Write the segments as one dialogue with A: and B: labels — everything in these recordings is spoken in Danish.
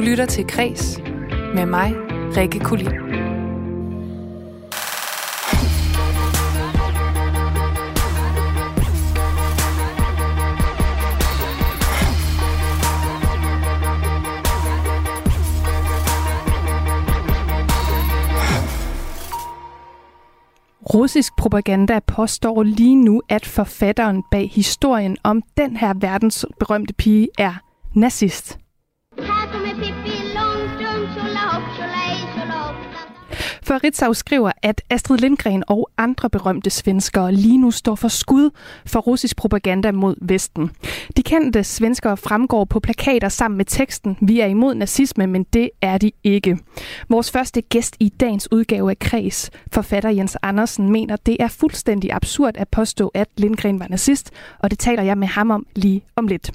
A: Du lytter til Kres med mig, Rikke Kulin. Russisk propaganda påstår lige nu, at forfatteren bag historien om den her verdensberømte pige er nazist. For Ritzau skriver, at Astrid Lindgren og andre berømte svenskere lige nu står for skud for russisk propaganda mod Vesten. De kendte svenskere fremgår på plakater sammen med teksten Vi er imod nazisme, men det er de ikke. Vores første gæst i dagens udgave af Kreds, forfatter Jens Andersen, mener, det er fuldstændig absurd at påstå, at Lindgren var nazist, og det taler jeg med ham om lige om lidt.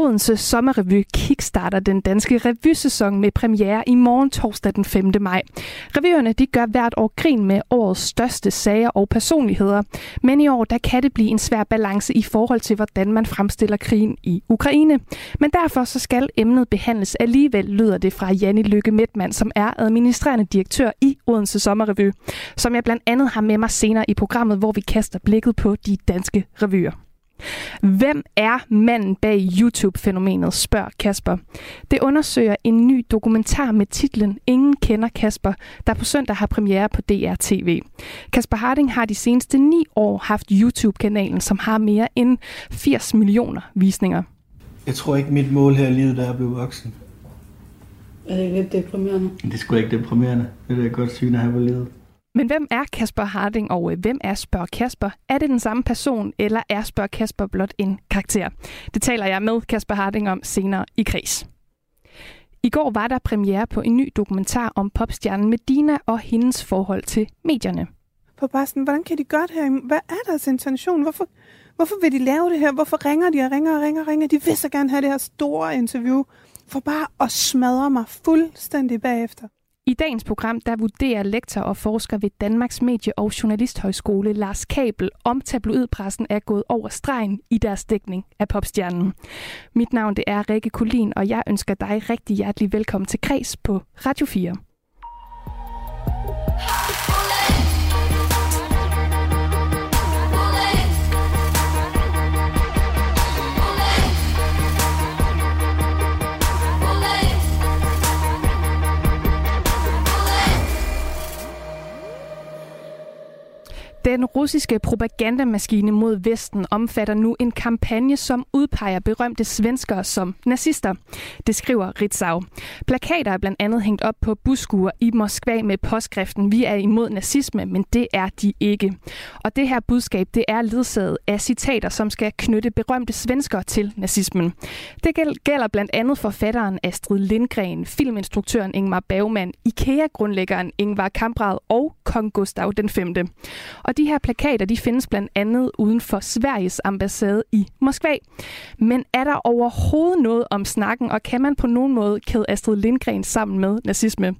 A: Odense Sommerrevy kickstarter den danske revysæson med premiere i morgen torsdag den 5. maj. Revyerne de gør hvert år grin med årets største sager og personligheder, men i år der kan det blive en svær balance i forhold til, hvordan man fremstiller krigen i Ukraine. Men derfor så skal emnet behandles alligevel, lyder det fra Janne Lykke Midtmann, som er administrerende direktør i Odense Sommerrevy, som jeg blandt andet har med mig senere i programmet, hvor vi kaster blikket på de danske revyer. Hvem er manden bag YouTube-fænomenet, spørger Kasper. Det undersøger en ny dokumentar med titlen Ingen kender Kasper, der på søndag har premiere på DR-TV. Kasper Harding har de seneste ni år haft YouTube-kanalen, som har mere end 80 millioner visninger.
B: Jeg tror ikke, mit mål her i livet er at blive voksen.
C: Er det lidt deprimerende?
B: Det er sgu ikke deprimerende. Det er da et godt syn at have på livet.
A: Men hvem er Kasper Harding, og øh, hvem er Spørg Kasper? Er det den samme person, eller er Spørg Kasper blot en karakter? Det taler jeg med Kasper Harding om senere i Kris. I går var der premiere på en ny dokumentar om popstjernen Medina og hendes forhold til medierne.
D: På bare sådan, hvordan kan de gøre det her? Hvad er deres intention? Hvorfor, hvorfor vil de lave det her? Hvorfor ringer de og ringer og ringer og ringer? De vil så gerne have det her store interview, for bare at smadre mig fuldstændig bagefter.
A: I dagens program der vurderer lektor og forsker ved Danmarks Medie- og Journalisthøjskole Lars Kabel, om tabloidpressen er gået over stregen i deres dækning af popstjernen. Mit navn det er Rikke Kulin, og jeg ønsker dig rigtig hjertelig velkommen til Kreds på Radio 4. Den russiske propagandamaskine mod Vesten omfatter nu en kampagne, som udpeger berømte svenskere som nazister. Det skriver Ritzau. Plakater er blandt andet hængt op på buskuer i Moskva med påskriften Vi er imod nazisme, men det er de ikke. Og det her budskab det er ledsaget af citater, som skal knytte berømte svenskere til nazismen. Det gælder blandt andet forfatteren Astrid Lindgren, filminstruktøren Ingmar Bergman, IKEA-grundlæggeren Ingvar Kamprad og kong Gustav den 5. Og de her plakater, de findes blandt andet uden for Sveriges ambassade i Moskva. Men er der overhovedet noget om snakken, og kan man på nogen måde kæde Astrid Lindgren sammen med nazisme?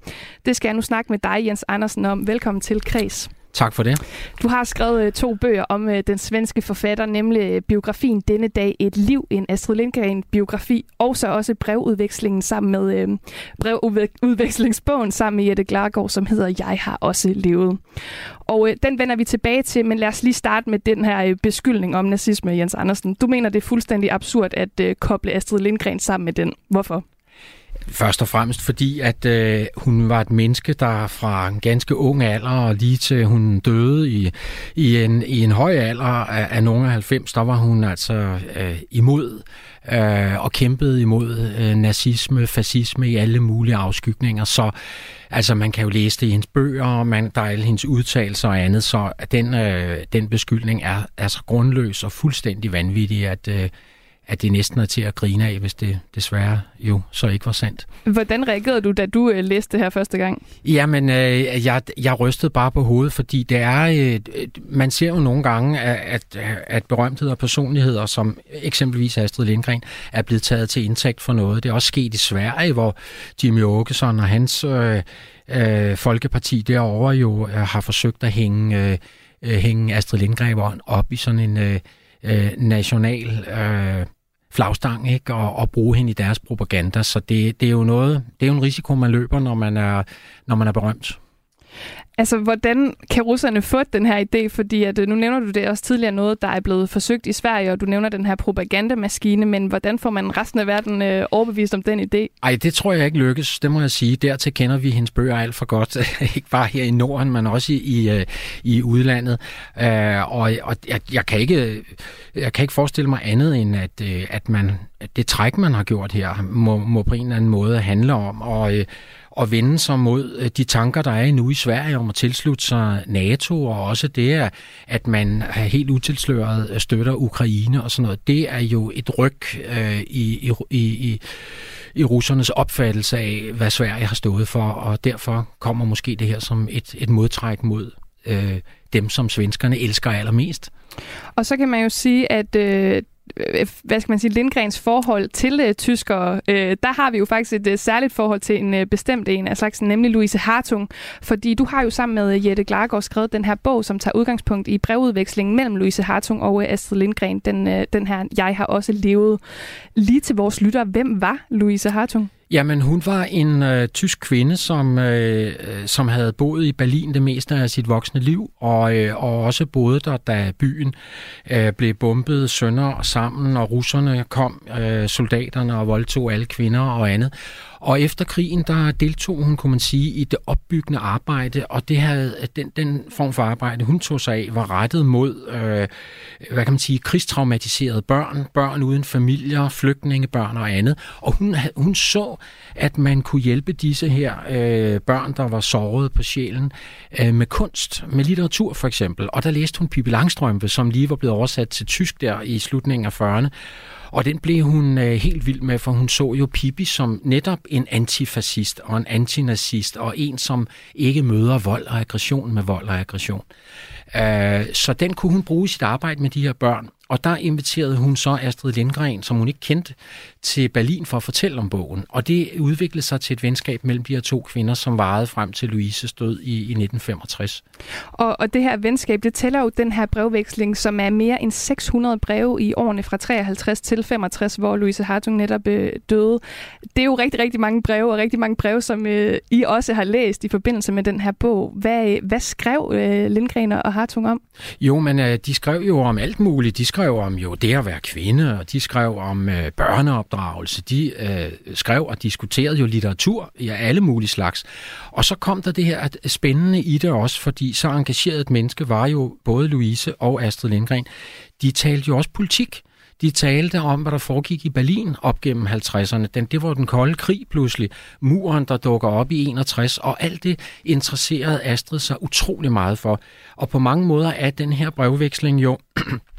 A: Det skal jeg nu snakke med dig, Jens Andersen, om. Velkommen til Kreds.
E: Tak for det.
A: Du har skrevet øh, to bøger om øh, den svenske forfatter, nemlig øh, biografien Denne dag et liv, en Astrid Lindgren-biografi, og så også brevudvekslingen sammen med øh, brevudvekslingsbogen sammen med Jette Glargaard, som hedder Jeg har også levet. Og øh, den vender vi tilbage til, men lad os lige starte med den her øh, beskyldning om nazisme, Jens Andersen. Du mener, det er fuldstændig absurd at øh, koble Astrid Lindgren sammen med den. Hvorfor?
E: Først og fremmest fordi, at øh, hun var et menneske, der fra en ganske ung alder og lige til hun døde i, i, en, i en høj alder af, af nogle af 90, der var hun altså øh, imod øh, og kæmpede imod øh, nazisme, fascisme i alle mulige afskygninger. Så altså, man kan jo læse det i hendes bøger, og man, der er alle hendes udtalelser og andet, så den, øh, den beskyldning er, er så grundløs og fuldstændig vanvittig, at... Øh, at det næsten er til at grine af, hvis det desværre jo så ikke var sandt.
A: Hvordan reagerede du, da du øh, læste det her første gang?
E: Jamen, øh, jeg, jeg rystede bare på hovedet, fordi det er, øh, man ser jo nogle gange, at, at berømtheder og personligheder, som eksempelvis Astrid Lindgren, er blevet taget til indtægt for noget. Det er også sket i Sverige, hvor Jimmy Åkesson og hans øh, øh, folkeparti derovre jo øh, har forsøgt at hænge, øh, hænge Astrid Lindgren op i sådan en øh, øh national... Øh, flagstang ikke? Og, og bruge hende i deres propaganda. Så det, det er jo noget, det er jo en risiko, man løber, når man er, når man er berømt.
A: Altså, hvordan kan russerne få den her idé? Fordi at, øh, nu nævner du det også tidligere noget, der er blevet forsøgt i Sverige, og du nævner den her propagandamaskine, men hvordan får man resten af verden øh, overbevist om den idé?
E: Ej, det tror jeg ikke lykkes, det må jeg sige. Dertil kender vi hendes bøger alt for godt, ikke bare her i Norden, men også i, i, i udlandet. Øh, og og jeg, jeg, kan ikke, jeg kan ikke forestille mig andet end, at, øh, at, man, at det træk, man har gjort her, må, må på en eller anden måde handle om. Og, at vende sig mod øh, de tanker, der er nu i Sverige om at tilslutte sig NATO, og også det, at man helt utilsløret øh, støtter Ukraine og sådan noget. Det er jo et ryg øh, i, i, i, i russernes opfattelse af, hvad Sverige har stået for, og derfor kommer måske det her som et, et modtræk mod øh, dem, som svenskerne elsker allermest.
A: Og så kan man jo sige, at Øh, Øh, hvad skal man sige, Lindgrens forhold til øh, tyskere, øh, der har vi jo faktisk et øh, særligt forhold til en øh, bestemt en af slagsen, nemlig Louise Hartung. Fordi du har jo sammen med øh, Jette Glargaard skrevet den her bog, som tager udgangspunkt i brevudvekslingen mellem Louise Hartung og øh, Astrid Lindgren. Den, øh, den her, jeg har også levet lige til vores lytter. Hvem var Louise Hartung?
E: Jamen, hun var en øh, tysk kvinde, som, øh, øh, som havde boet i Berlin det meste af sit voksne liv, og, øh, og også boede der, da byen øh, blev bombet sønder og sammen, og russerne kom, øh, soldaterne, og voldtog alle kvinder og andet. Og efter krigen, der deltog hun, kunne man sige, i det opbyggende arbejde, og det havde, den, den form for arbejde, hun tog sig af, var rettet mod, øh, hvad kan man sige, krigstraumatiserede børn, børn uden familier, flygtningebørn og andet. Og hun, hun så, at man kunne hjælpe disse her øh, børn, der var såret på sjælen, øh, med kunst, med litteratur for eksempel. Og der læste hun Pippi Langstrømpe, som lige var blevet oversat til tysk der i slutningen af 40'erne. Og den blev hun øh, helt vild med, for hun så jo Pippi som netop en antifascist og en antinazist, og en, som ikke møder vold og aggression med vold og aggression. Øh, så den kunne hun bruge i sit arbejde med de her børn. Og der inviterede hun så Astrid Lindgren, som hun ikke kendte, til Berlin for at fortælle om bogen. Og det udviklede sig til et venskab mellem de her to kvinder, som varede frem til Louises død i, i 1965.
A: Og, og det her venskab, det tæller jo den her brevveksling, som er mere end 600 breve i årene fra 53 til 65, hvor Louise Hartung netop øh, døde. Det er jo rigtig, rigtig mange breve, og rigtig mange breve, som øh, I også har læst i forbindelse med den her bog. Hvad, hvad skrev øh, Lindgren og Hartung om?
E: Jo, men øh, de skrev jo om alt muligt. De skrev om jo det at være kvinde, og de skrev om øh, børneopdragelse. De øh, skrev og diskuterede jo litteratur i ja, alle mulige slags. Og så kom der det her at spændende i det også, fordi så engageret et menneske var jo både Louise og Astrid Lindgren. De talte jo også politik. De talte om, hvad der foregik i Berlin op gennem 50'erne. Den, det var den kolde krig pludselig. Muren, der dukker op i 61, og alt det interesserede Astrid sig utrolig meget for. Og på mange måder er den her brevveksling jo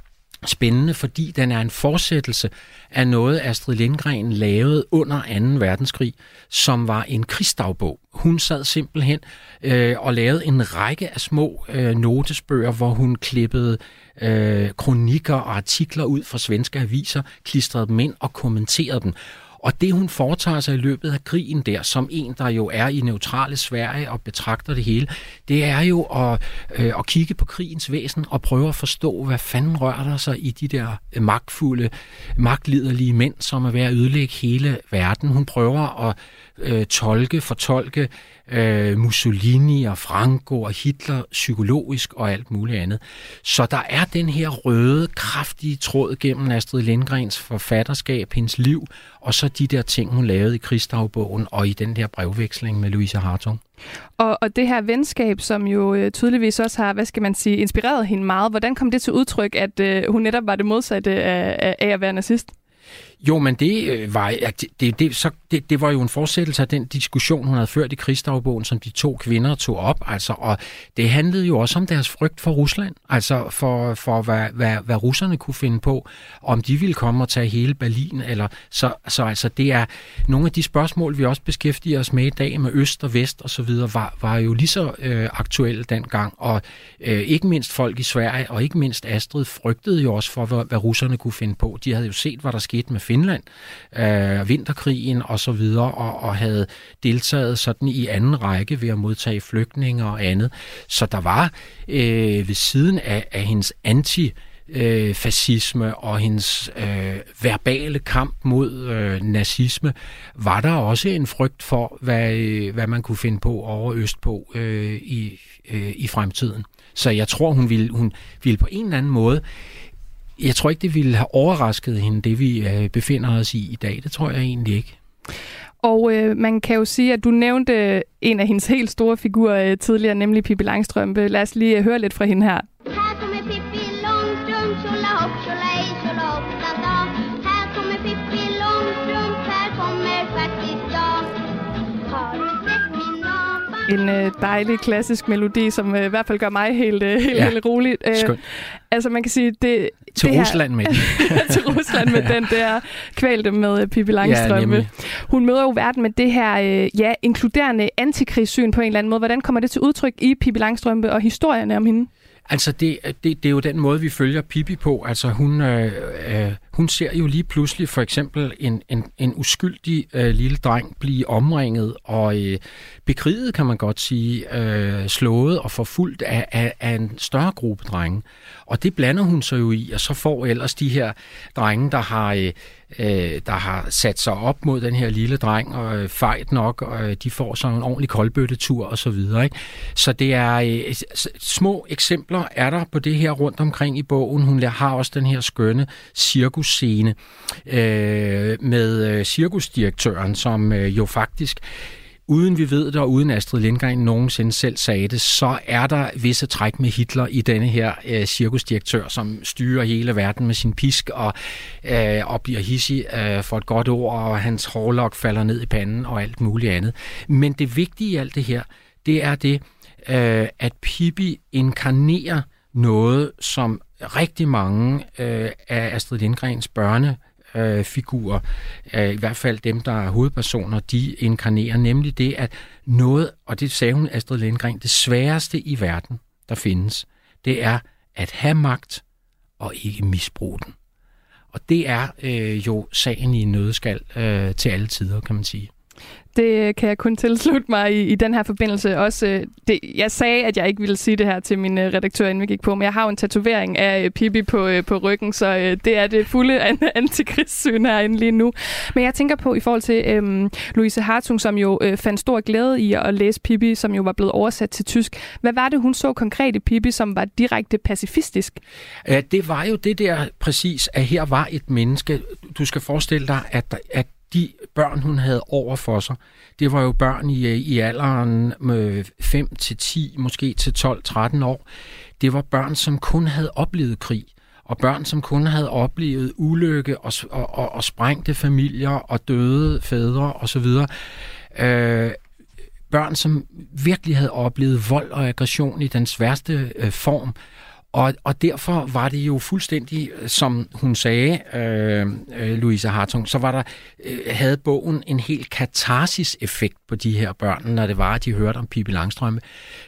E: spændende, fordi den er en fortsættelse af noget, Astrid Lindgren lavede under 2. verdenskrig, som var en krigsdagbog. Hun sad simpelthen øh, og lavede en række af små øh, notesbøger, hvor hun klippede øh, kronikker og artikler ud fra svenske aviser, klistrede dem ind og kommenterede dem. Og det, hun foretager sig i løbet af krigen der, som en, der jo er i neutrale Sverige og betragter det hele, det er jo at, øh, at kigge på krigens væsen og prøve at forstå, hvad fanden rører der sig i de der magtfulde, magtliderlige mænd, som er ved at ødelægge hele verden. Hun prøver at øh, tolke, fortolke øh, Mussolini og Franco og Hitler psykologisk og alt muligt andet. Så der er den her røde, kraftige tråd gennem Astrid Lindgrens forfatterskab, hendes liv, og så de der ting, hun lavede i krigsdagbogen og i den der brevveksling med Louise Hartung.
A: Og, og det her venskab, som jo øh, tydeligvis også har, hvad skal man sige, inspireret hende meget, hvordan kom det til udtryk, at øh, hun netop var det modsatte af, af, af at være nazist?
E: Jo, men det øh, var, var, det, det, det, så, det, det var jo en fortsættelse af den diskussion, hun havde ført i krigsdagbogen, som de to kvinder tog op. Altså, og det handlede jo også om deres frygt for Rusland, altså for, for hvad, hvad, hvad russerne kunne finde på, om de ville komme og tage hele Berlin. Eller, så, så altså, det er nogle af de spørgsmål, vi også beskæftiger os med i dag, med øst og vest osv., var, var jo lige så øh, aktuelle dengang. Og øh, ikke mindst folk i Sverige, og ikke mindst Astrid, frygtede jo også for, hvad, hvad russerne kunne finde på. De havde jo set, hvad der skete med Finland, øh, vinterkrigen og så videre, og, og havde deltaget sådan i anden række ved at modtage flygtninge og andet. Så der var øh, ved siden af, af hendes anti øh, fascisme og hendes øh, verbale kamp mod øh, nazisme, var der også en frygt for, hvad, øh, hvad man kunne finde på over Østpå øh, i, øh, i fremtiden. Så jeg tror, hun ville, hun ville på en eller anden måde jeg tror ikke, det ville have overrasket hende, det vi øh, befinder os i i dag. Det tror jeg egentlig ikke.
A: Og øh, man kan jo sige, at du nævnte øh, en af hendes helt store figurer øh, tidligere, nemlig Pippi Langstrømpe. Lad os lige øh, høre lidt fra hende her. En øh, dejlig klassisk melodi, som øh, i hvert fald gør mig helt, øh, helt,
E: Ja,
A: helt roligt. Øh,
E: Skønt.
A: altså man kan sige, det,
E: Til
A: det
E: Rusland med den.
A: til Rusland med den der kvalte med øh, Pippi Langstrømpe.
E: nemlig.
A: Hun møder jo verden med det her øh, ja, inkluderende antikrigssyn på en eller anden måde. Hvordan kommer det til udtryk i Pippi Langstrømpe og historierne om hende?
E: Altså, det, det, det er jo den måde, vi følger Pippi på. Altså, hun, øh, øh, hun ser jo lige pludselig for eksempel en, en, en uskyldig øh, lille dreng blive omringet og øh, bekriget, kan man godt sige, øh, slået og forfulgt af, af, af en større gruppe drenge. Og det blander hun sig jo i, og så får ellers de her drenge, der har... Øh, øh, der har sat sig op mod den her lille dreng, og øh, fejt nok, og øh, de får sådan en ordentlig koldbøttetur og så videre. Ikke? Så det er øh, små eksempler er der på det her rundt omkring i bogen. Hun har også den her skønne cirkusscene øh, med øh, cirkusdirektøren, som øh, jo faktisk uden vi ved det, og uden Astrid Lindgren nogensinde selv sagde det, så er der visse træk med Hitler i denne her øh, cirkusdirektør, som styrer hele verden med sin pisk og, øh, og bliver hissig øh, for et godt ord, og hans hårlok falder ned i panden og alt muligt andet. Men det vigtige i alt det her, det er det, øh, at Pippi inkarnerer noget, som rigtig mange øh, af Astrid Lindgrens børne øh, figurer, øh, i hvert fald dem, der er hovedpersoner, de inkarnerer nemlig det, at noget, og det sagde hun Astrid Lindgren, det sværeste i verden, der findes, det er at have magt og ikke misbruge den. Og det er øh, jo sagen i en nødskal øh, til alle tider, kan man sige.
A: Det kan jeg kun tilslutte mig i, i den her forbindelse. Også, øh, det, jeg sagde, at jeg ikke ville sige det her til min øh, redaktør, inden vi gik på, men jeg har jo en tatovering af øh, Pippi på, øh, på ryggen, så øh, det er det fulde an- antikrigssyn herinde lige nu. Men jeg tænker på i forhold til øh, Louise Hartung, som jo øh, fandt stor glæde i at læse Pippi, som jo var blevet oversat til tysk. Hvad var det, hun så konkret i Pippi, som var direkte pacifistisk?
E: Ja, det var jo det der præcis, at her var et menneske. Du skal forestille dig, at, at de børn, hun havde over for sig, det var jo børn i, øh, i alderen øh, 5 til 10, måske til 12-13 år. Det var børn, som kun havde oplevet krig, og børn, som kun havde oplevet ulykke og, og, og, og sprængte familier og døde fædre osv. Øh, børn, som virkelig havde oplevet vold og aggression i dens værste øh, form. Og, og derfor var det jo fuldstændig, øh, som hun sagde, øh, øh, Louise Hartung, så var der, øh, havde bogen en helt katarsis-effekt på de her børn, når det var, at de hørte om Pippi Langstrømpe.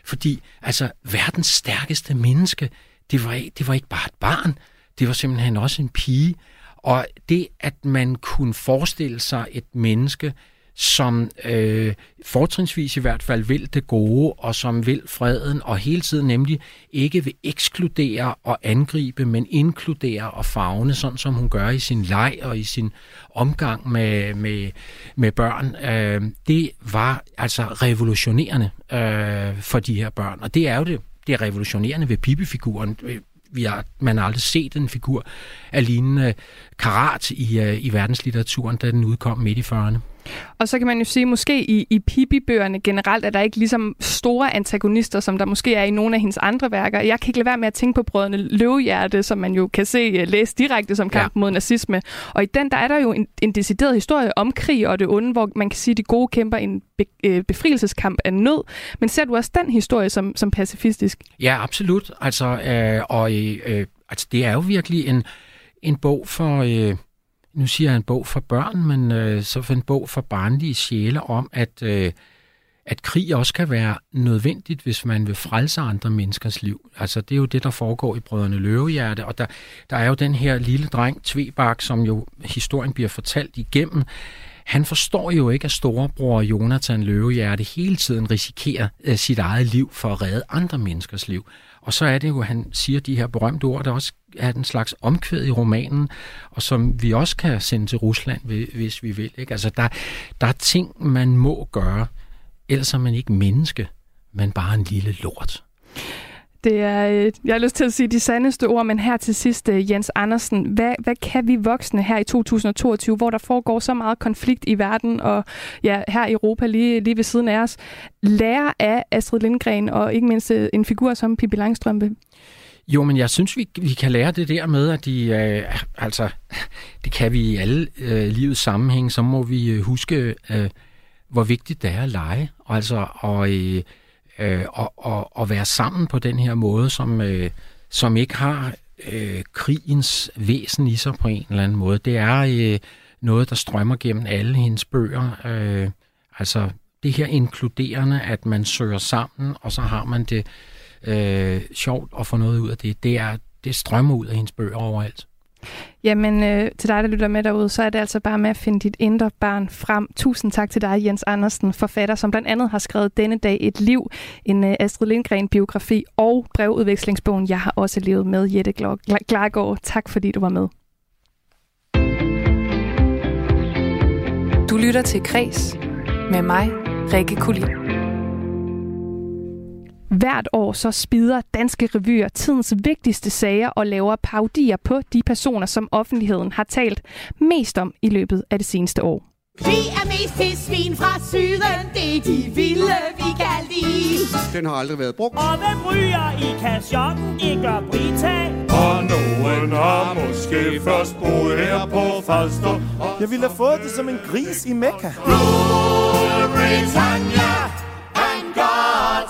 E: Fordi altså, verdens stærkeste menneske, det var, det var ikke bare et barn, det var simpelthen også en pige. Og det, at man kunne forestille sig et menneske, som øh, fortrinsvis i hvert fald vil det gode, og som vil freden, og hele tiden nemlig ikke vil ekskludere og angribe, men inkludere og fagne, sådan som hun gør i sin leg og i sin omgang med, med, med børn. Øh, det var altså revolutionerende øh, for de her børn, og det er jo det, det er revolutionerende ved Pippi-figuren. Vi har, man har aldrig set en figur af lignende karat i, øh, i verdenslitteraturen, da den udkom midt i 40'erne.
A: Og så kan man jo sige, måske i, i Pippi-bøgerne generelt, at der ikke ligesom store antagonister, som der måske er i nogle af hendes andre værker. Jeg kan ikke lade være med at tænke på brødrene Løvehjerte, som man jo kan se øh, læse direkte som kamp ja. mod nazisme. Og i den, der er der jo en, en decideret historie om krig og det onde, hvor man kan sige, at de gode kæmper en be, øh, befrielseskamp af nød. Men ser du også den historie som, som pacifistisk?
E: Ja, absolut. Altså, øh, og øh, altså, det er jo virkelig en, en bog for... Øh, nu siger jeg en bog for børn, men øh, så en bog for barnlige sjæle om, at, øh, at krig også kan være nødvendigt, hvis man vil frelse andre menneskers liv. Altså, det er jo det, der foregår i Brødrene Løvehjerte, og der, der er jo den her lille dreng, Tvebak, som jo historien bliver fortalt igennem, han forstår jo ikke, at storebror Jonathan Løvehjerte hele tiden risikerer øh, sit eget liv for at redde andre menneskers liv. Og så er det jo, at han siger de her berømte ord, der også er den slags omkvæd i romanen, og som vi også kan sende til Rusland, hvis vi vil. Ikke? Altså, der, der er ting, man må gøre, ellers er man ikke menneske, men bare en lille lort.
A: Det er, øh, jeg har lyst til at sige de sandeste ord, men her til sidst, øh, Jens Andersen, hvad, hvad kan vi voksne her i 2022, hvor der foregår så meget konflikt i verden, og ja, her i Europa lige, lige ved siden af os, lære af Astrid Lindgren, og ikke mindst øh, en figur som Pippi Langstrømpe?
E: Jo, men jeg synes, vi, vi kan lære det der med, at de, øh, altså, det kan vi i alle øh, livets sammenhæng, så må vi huske, øh, hvor vigtigt det er at lege, altså, og øh, øh, og, og, og være sammen på den her måde, som, øh, som ikke har øh, krigens væsen i sig på en eller anden måde. Det er øh, noget, der strømmer gennem alle hendes bøger. Øh, altså det her inkluderende, at man søger sammen, og så har man det øh, sjovt at få noget ud af det. Det, er, det strømmer ud af hendes bøger overalt.
A: Jamen, øh, til dig, der lytter med derude, så er det altså bare med at finde dit indre barn frem. Tusind tak til dig, Jens Andersen, forfatter, som blandt andet har skrevet Denne dag et liv, en øh, Astrid Lindgren-biografi og brevudvekslingsbogen Jeg har også levet med Jette Klargaard. Tak fordi du var med.
F: Du lytter til Kres med mig, Rikke Kulin.
A: Hvert år så spider danske revyer tidens vigtigste sager og laver paudier på de personer, som offentligheden har talt mest om i løbet af det seneste år.
G: Vi er mest til svin fra syden, det er de vilde, vi kan lide.
H: Den har aldrig været brugt.
I: Og hvem ryger i kasjotten, det gør Brita.
J: Og nogen har måske først boet her på Falster.
K: Jeg ville have fået det som en gris i Mekka.
G: Rule Britannia,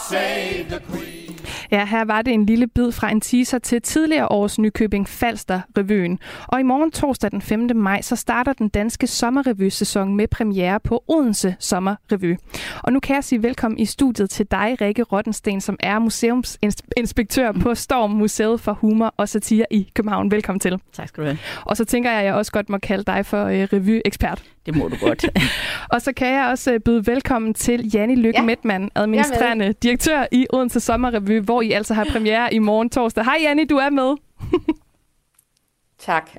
G: save the Queen.
A: Ja, her var det en lille bid fra en teaser til tidligere års Nykøbing Falster revyen. Og i morgen torsdag den 5. maj, så starter den danske sommerrevy-sæson med premiere på Odense Sommerrevy. Og nu kan jeg sige velkommen i studiet til dig, Rikke Rottensten, som er museumsinspektør på Storm Museet for Humor og Satire i København. Velkommen til.
L: Tak skal du have.
A: Og så tænker jeg, at jeg også godt må kalde dig for øh, revy-ekspert.
L: Det må du godt.
A: og så kan jeg også øh, byde velkommen til Janni Lykke ja. Medman, administrerende direktør i Odense Sommerrevy, hvor I altså har premiere i morgen torsdag. Hej Janni, du er med.
L: Tak.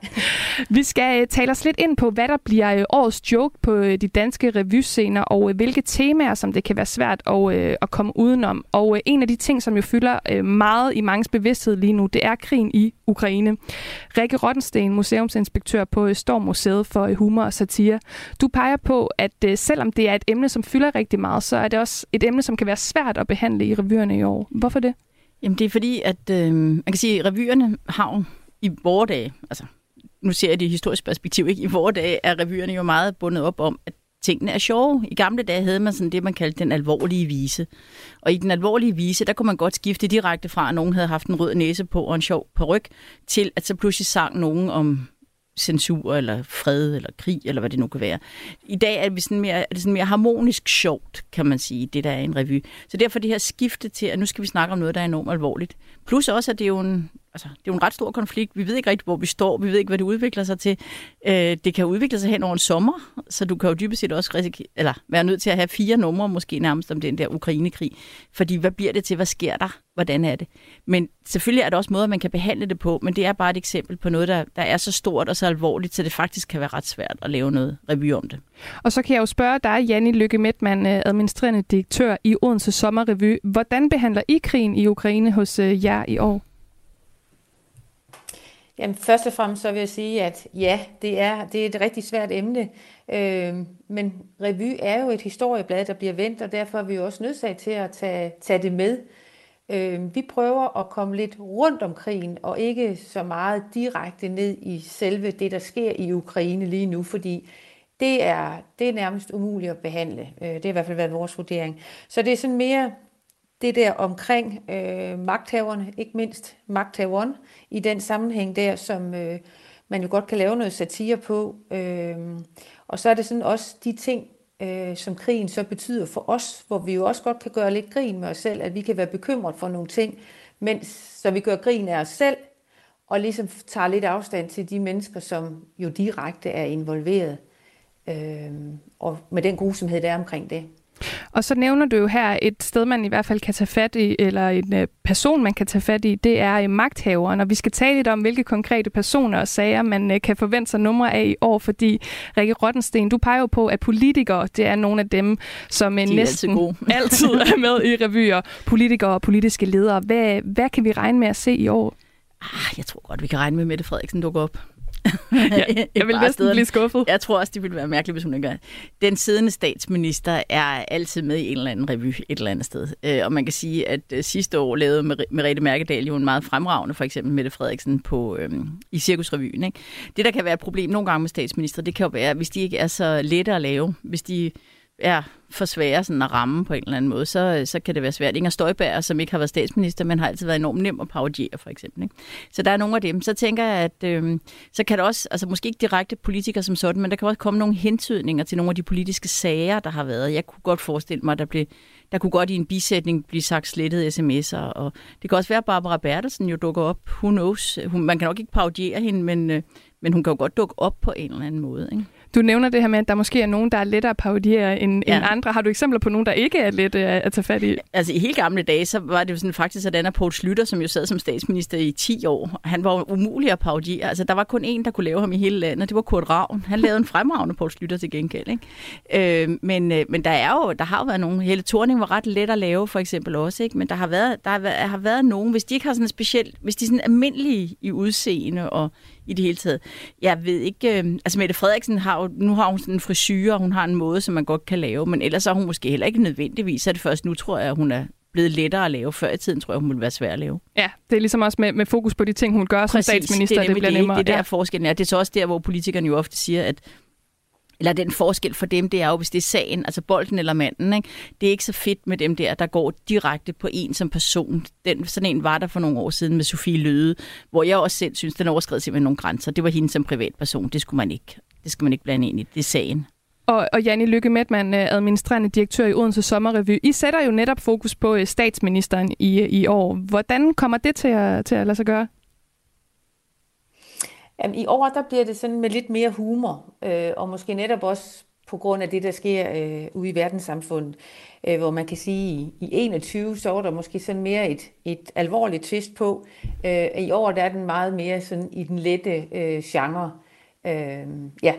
A: Vi skal uh, tale os lidt ind på, hvad der bliver uh, årets joke på uh, de danske revyscener, og hvilke temaer, som det kan være svært at, at komme udenom. Og en af de ting, som jo fylder meget i mangens bevidsthed lige nu, det er krigen i Ukraine. Rikke Rottensten, museumsinspektør på uh, Storm Museet for Humor og Satire. Du peger på, at selvom det er et emne, som fylder rigtig meget, så er det også et emne, som kan være svært at behandle i revyerne i år. Hvorfor det?
L: Jamen det er fordi, at øh, man kan sige, at revyerne har i vore dage, altså nu ser jeg det i historisk perspektiv, ikke? i vore dage er revyerne jo meget bundet op om, at tingene er sjove. I gamle dage havde man sådan det, man kaldte den alvorlige vise. Og i den alvorlige vise, der kunne man godt skifte direkte fra, at nogen havde haft en rød næse på og en sjov ryg, til at så pludselig sang nogen om censur, eller fred, eller krig, eller hvad det nu kan være. I dag er, vi sådan mere, er det sådan mere harmonisk sjovt, kan man sige, det der er en revy. Så derfor det her skifte til, at nu skal vi snakke om noget, der er enormt alvorligt. Plus også, at det er jo en, altså, det er jo en ret stor konflikt. Vi ved ikke rigtig, hvor vi står. Vi ved ikke, hvad det udvikler sig til. Øh, det kan udvikle sig hen over en sommer, så du kan jo dybest set også risikere, eller være nødt til at have fire numre, måske nærmest om den der Ukraine-krig. Fordi hvad bliver det til? Hvad sker der? Hvordan er det? Men selvfølgelig er der også måder, man kan behandle det på, men det er bare et eksempel på noget, der, der er så stort og så alvorligt, så det faktisk kan være ret svært at lave noget revy om det.
A: Og så kan jeg jo spørge dig, Janni Lykke Medman, øh, administrerende direktør i Odense Sommerrevy. Hvordan behandler I krigen i Ukraine hos øh, jer i år?
M: Jamen, først og fremmest så vil jeg sige, at ja, det er, det er et rigtig svært emne, øh, men revy er jo et historieblad, der bliver vendt, og derfor er vi jo også nødsaget til at tage, tage det med. Øh, vi prøver at komme lidt rundt om krigen, og ikke så meget direkte ned i selve det, der sker i Ukraine lige nu, fordi det er, det er nærmest umuligt at behandle. Øh, det har i hvert fald været vores vurdering. Så det er sådan mere det der omkring øh, magthaverne, ikke mindst magthaveren, i den sammenhæng der, som øh, man jo godt kan lave noget satire på. Øh, og så er det sådan også de ting, øh, som krigen så betyder for os, hvor vi jo også godt kan gøre lidt grin med os selv, at vi kan være bekymret for nogle ting, mens så vi gør grin af os selv, og ligesom tager lidt afstand til de mennesker, som jo direkte er involveret, øh, og med den grusomhed, der er omkring det.
A: Og så nævner du jo her et sted, man i hvert fald kan tage fat i, eller en øh, person, man kan tage fat i, det er magthaveren. Og vi skal tale lidt om, hvilke konkrete personer og sager, man øh, kan forvente sig numre af i år, fordi Rikke Rottensten, du peger jo på, at politikere, det er nogle af dem, som
L: De er
A: næsten
L: altid gode.
A: altid er med i revyer. Politikere og politiske ledere. Hvad, hvad kan vi regne med at se i år?
L: Ah, jeg tror godt, vi kan regne med, at Mette Frederiksen dukker op.
A: Ja, jeg vil næsten blive skuffet.
L: Jeg tror også, det ville være mærkeligt, hvis hun ikke gør. Den siddende statsminister er altid med i en eller anden revy et eller andet sted. Øh, Og man kan sige, at øh, sidste år lavede Mer- Merete Mærkedal jo en meget fremragende, for eksempel Mette Frederiksen på, øhm, i Cirkusrevyen. Ikke? Det, der kan være et problem nogle gange med statsminister, det kan jo være, hvis de ikke er så lette at lave, hvis de er for svære sådan at ramme på en eller anden måde, så, så kan det være svært. Inger Støjberg, som ikke har været statsminister, men har altid været enormt nem at parodiere, for eksempel. Ikke? Så der er nogle af dem. Så tænker jeg, at øh, så kan der også, altså måske ikke direkte politikere som sådan, men der kan også komme nogle hentydninger til nogle af de politiske sager, der har været. Jeg kunne godt forestille mig, at der, blev, der kunne godt i en bisætning blive sagt slettet sms'er, og det kan også være, at Barbara Bertelsen jo dukker op. Who knows? Hun, man kan nok ikke parodiere hende, men, øh, men hun kan jo godt dukke op på en eller anden måde. Ikke?
A: Du nævner det her med, at der måske er nogen, der er lettere at parodiere end, ja. End andre. Har du eksempler på nogen, der ikke er lette at, at tage fat i?
L: Altså i helt gamle dage, så var det jo sådan faktisk sådan, at Poul Slytter, som jo sad som statsminister i 10 år, han var umulig at parodiere. Altså der var kun en, der kunne lave ham i hele landet, det var Kurt Ravn. Han lavede en fremragende Poul Slytter til gengæld. Ikke? Øh, men, øh, men der er jo, der har jo været nogen, Helle Thorning var ret let at lave for eksempel også, ikke? men der har været, der har været, har været nogen, hvis de ikke har sådan specielt, hvis de er sådan almindelige i udseende og i det hele taget. Jeg ved ikke, øh, altså Mette Frederiksen har jo, nu har hun sådan en frisyr, og hun har en måde, som man godt kan lave, men ellers er hun måske heller ikke nødvendigvis, så er det først nu, tror jeg, at hun er blevet lettere at lave. Før i tiden tror jeg, hun ville være svær at lave.
A: Ja, det er ligesom også med, med fokus på de ting, hun gør som statsminister,
L: det, er
A: det, bliver nemmere.
L: Det, det er
A: ja.
L: der forskellen er. Det er så også der, hvor politikerne jo ofte siger, at eller den forskel for dem, det er jo, hvis det er sagen, altså bolden eller manden, ikke? det er ikke så fedt med dem der, der går direkte på en som person. Den, sådan en var der for nogle år siden med Sofie Løde, hvor jeg også selv synes, den overskred simpelthen nogle grænser. Det var hende som privatperson, det skulle man ikke. Det skal man ikke blande ind i, det er sagen.
A: Og, og Janne Lykke Medman, øh, administrerende direktør i Odense Sommerrevy. I sætter jo netop fokus på øh, statsministeren i, i år. Hvordan kommer det til at, til at lade sig gøre?
M: Jamen, I år der bliver det sådan med lidt mere humor, øh, og måske netop også på grund af det, der sker øh, ude i verdenssamfundet, øh, hvor man kan sige, i, i 21, så var der måske sådan mere et, et alvorligt twist på. Øh, I år der er den meget mere sådan i den lette øh, genre. Øh, ja,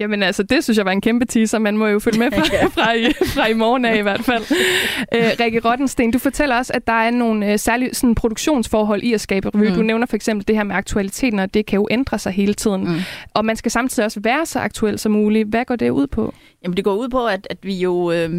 A: Jamen altså, det synes jeg var en kæmpe teaser. Man må jo følge med fra, fra, i, fra i morgen af i hvert fald. Øh, Rikke Rottensten, du fortæller også, at der er nogle øh, særlige sådan, produktionsforhold i at skabe revy. Mm. Du nævner for eksempel det her med aktualiteten, og det kan jo ændre sig hele tiden. Mm. Og man skal samtidig også være så aktuel som muligt. Hvad går det ud på?
L: Jamen det går ud på, at, at vi jo øh,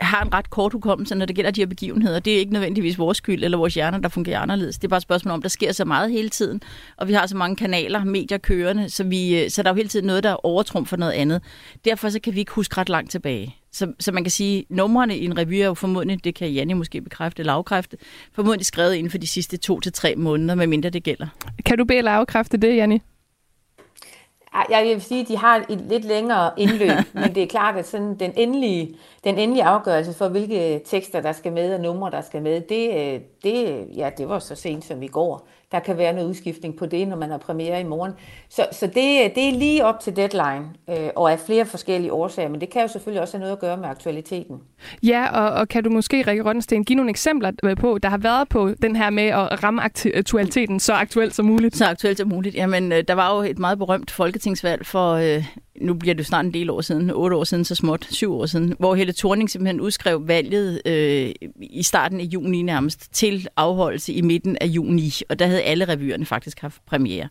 L: har en ret kort hukommelse, når det gælder de her begivenheder. Det er ikke nødvendigvis vores skyld eller vores hjerner, der fungerer anderledes. Det er bare et spørgsmål om, der sker så meget hele tiden, og vi har så mange kanaler, medier kørende, så, vi, så der er jo hele tiden noget, der overtrumfer noget andet. Derfor så kan vi ikke huske ret langt tilbage. Så, så man kan sige, numrene i en revy er jo formodentlig, det kan Janne måske bekræfte eller afkræfte, formodentlig skrevet inden for de sidste to til tre måneder, medmindre det gælder.
A: Kan du bede eller afkræfte det, Janne?
M: Jeg vil sige, at de har et lidt længere indløb, men det er klart, at sådan den, endelige, den endelige afgørelse for, hvilke tekster, der skal med, og numre, der skal med, det, øh, det, ja, det var så sent som i går. Der kan være noget udskiftning på det, når man har premiere i morgen. Så, så det, det er lige op til deadline, øh, og af flere forskellige årsager, men det kan jo selvfølgelig også have noget at gøre med aktualiteten.
A: Ja, og, og kan du måske, Rikke Rottensten, give nogle eksempler øh, på, der har været på den her med at ramme aktualiteten så aktuelt som muligt?
L: Så aktuelt som muligt. Jamen, øh, der var jo et meget berømt folketingsvalg for, øh, nu bliver det snart en del år siden, otte år siden så småt, syv år siden, hvor Helle Thorning simpelthen udskrev valget øh, i starten af juni nærmest til afholdelse i midten af juni, og der havde alle revyerne faktisk haft premiere.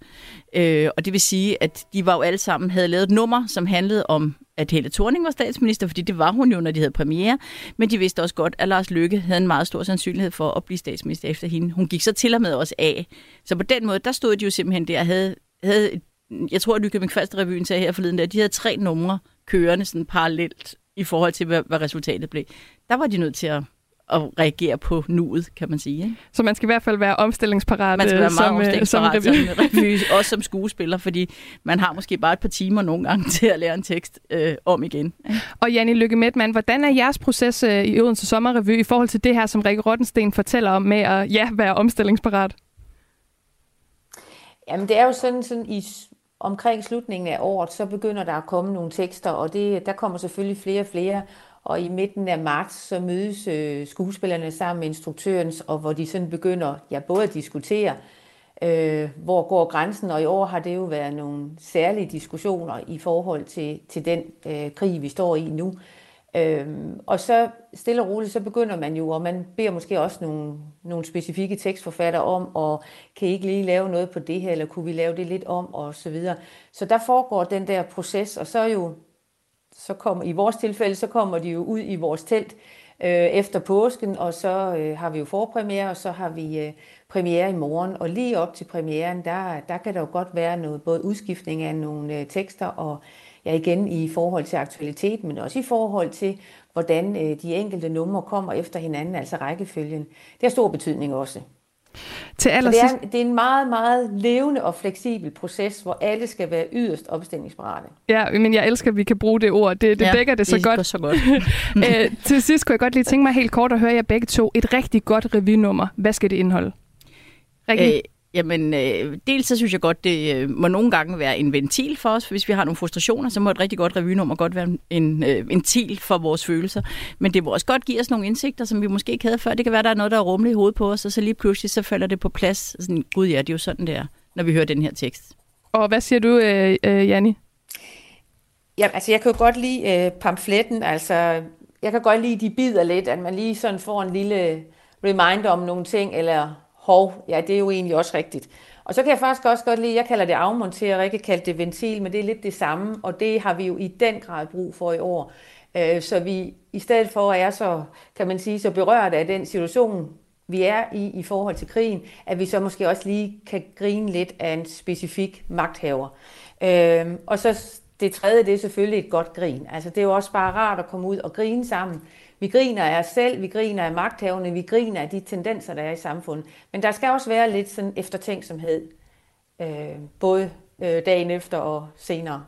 L: Øh, og det vil sige, at de var jo alle sammen, havde lavet et nummer, som handlede om, at Helle Thorning var statsminister, fordi det var hun jo, når de havde premiere, men de vidste også godt, at Lars Løkke havde en meget stor sandsynlighed for at blive statsminister efter hende. Hun gik så til og med også af. Så på den måde, der stod de jo simpelthen der og havde, havde et jeg tror, at Nykøbing Falster Revyen sagde her forleden, at de havde tre numre kørende sådan parallelt i forhold til, hvad, hvad resultatet blev. Der var de nødt til at, at reagere på nuet, kan man sige. Ikke?
A: Så man skal i hvert fald være omstillingsparat
L: Man skal være
A: øh,
L: meget
A: som, øh,
L: omstillingsparat
A: som
L: som,
A: revy.
L: som revy, også som skuespiller, fordi man har måske bare et par timer nogle gange til at lære en tekst øh, om igen.
A: Og Janni Lykke Midtmann, hvordan er jeres proces øh, i Odense Sommerrevy i forhold til det her, som Rikke Rottensten fortæller om med at ja, være omstillingsparat?
M: Jamen det er jo sådan, sådan i omkring slutningen af året, så begynder der at komme nogle tekster, og det, der kommer selvfølgelig flere og flere. Og i midten af marts, så mødes øh, skuespillerne sammen med instruktøren, og hvor de sådan begynder ja, både at diskutere, øh, hvor går grænsen, og i år har det jo været nogle særlige diskussioner i forhold til, til den øh, krig, vi står i nu. Øhm, og så stille og roligt, så begynder man jo, og man beder måske også nogle, nogle specifikke tekstforfattere om, og kan I ikke lige lave noget på det her, eller kunne vi lave det lidt om, og så videre. Så der foregår den der proces, og så er jo, så kommer, i vores tilfælde, så kommer de jo ud i vores telt øh, efter påsken, og så øh, har vi jo forpremiere, og så har vi øh, premiere i morgen. Og lige op til premieren, der, der kan der jo godt være noget, både udskiftning af nogle øh, tekster, og ja, igen i forhold til aktualitet, men også i forhold til, hvordan øh, de enkelte numre kommer efter hinanden, altså rækkefølgen. Det har stor betydning også.
A: Til
M: det, er, det er en meget, meget levende og fleksibel proces, hvor alle skal være yderst opstillingsparate.
A: Ja, men jeg elsker, at vi kan bruge det ord. Det, det
L: Ja,
A: dækker det så
L: det
A: godt.
L: så godt.
A: øh, til sidst kunne jeg godt lige tænke mig helt kort at høre jer begge to. Et rigtig godt revynummer. Hvad skal det indeholde? Rikke?
L: Øh, jamen, øh, dels så synes jeg godt, det øh, må nogle gange være en ventil for os. Hvis vi har nogle frustrationer, så må et rigtig godt revynummer godt være en øh, ventil for vores følelser. Men det må også godt give os nogle indsigter, som vi måske ikke havde før. Det kan være, der er noget, der er rummeligt i hovedet på os, og så lige pludselig så falder det på plads. Sådan, Gud ja, det er jo sådan, det er, når vi hører den her tekst.
A: Og hvad siger du, øh, øh, Janni?
M: Ja, altså jeg kan jo godt lide øh, pamfletten, altså jeg kan godt lide, de bider lidt, at man lige sådan får en lille reminder om nogle ting, eller hov, ja, det er jo egentlig også rigtigt. Og så kan jeg faktisk også godt lide, jeg kalder det afmontere, og ikke kalde det ventil, men det er lidt det samme, og det har vi jo i den grad brug for i år. Øh, så vi i stedet for er så, kan man sige, så berørt af den situation, vi er i i forhold til krigen, at vi så måske også lige kan grine lidt af en specifik magthaver. Øh, og så det tredje, det er selvfølgelig et godt grin. Altså det er jo også bare rart at komme ud og grine sammen. Vi griner af os selv, vi griner af magthaverne, vi griner af de tendenser, der er i samfundet. Men der skal også være lidt sådan eftertænksomhed, øh, både øh, dagen efter og senere.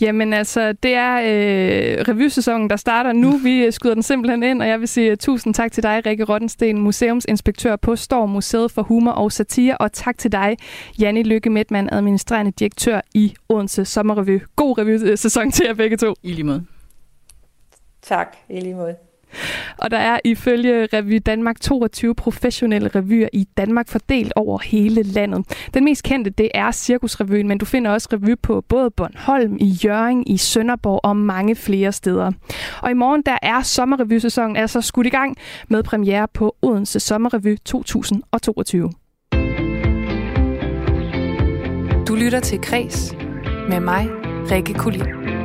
A: Jamen altså, det er øh, revysæsonen, der starter nu. Vi øh, skyder den simpelthen ind, og jeg vil sige uh, tusind tak til dig, Rikke Rottensten, museumsinspektør på Storm Museet for Humor og Satire, og tak til dig, Janni Lykke Midtmann, administrerende direktør i Odense Sommerrevy. God revysæson til jer begge to.
L: I lige måde.
M: Tak, i lige måde.
A: Og der er ifølge Revy Danmark 22 professionelle revyer i Danmark fordelt over hele landet. Den mest kendte, det er Cirkusrevyen, men du finder også revy på både Bornholm, i Jøring, i Sønderborg og mange flere steder. Og i morgen, der er sommerrevysæsonen altså skudt i gang med premiere på Odense Sommerrevy 2022.
F: Du lytter til Kres med mig, Rikke Kulin.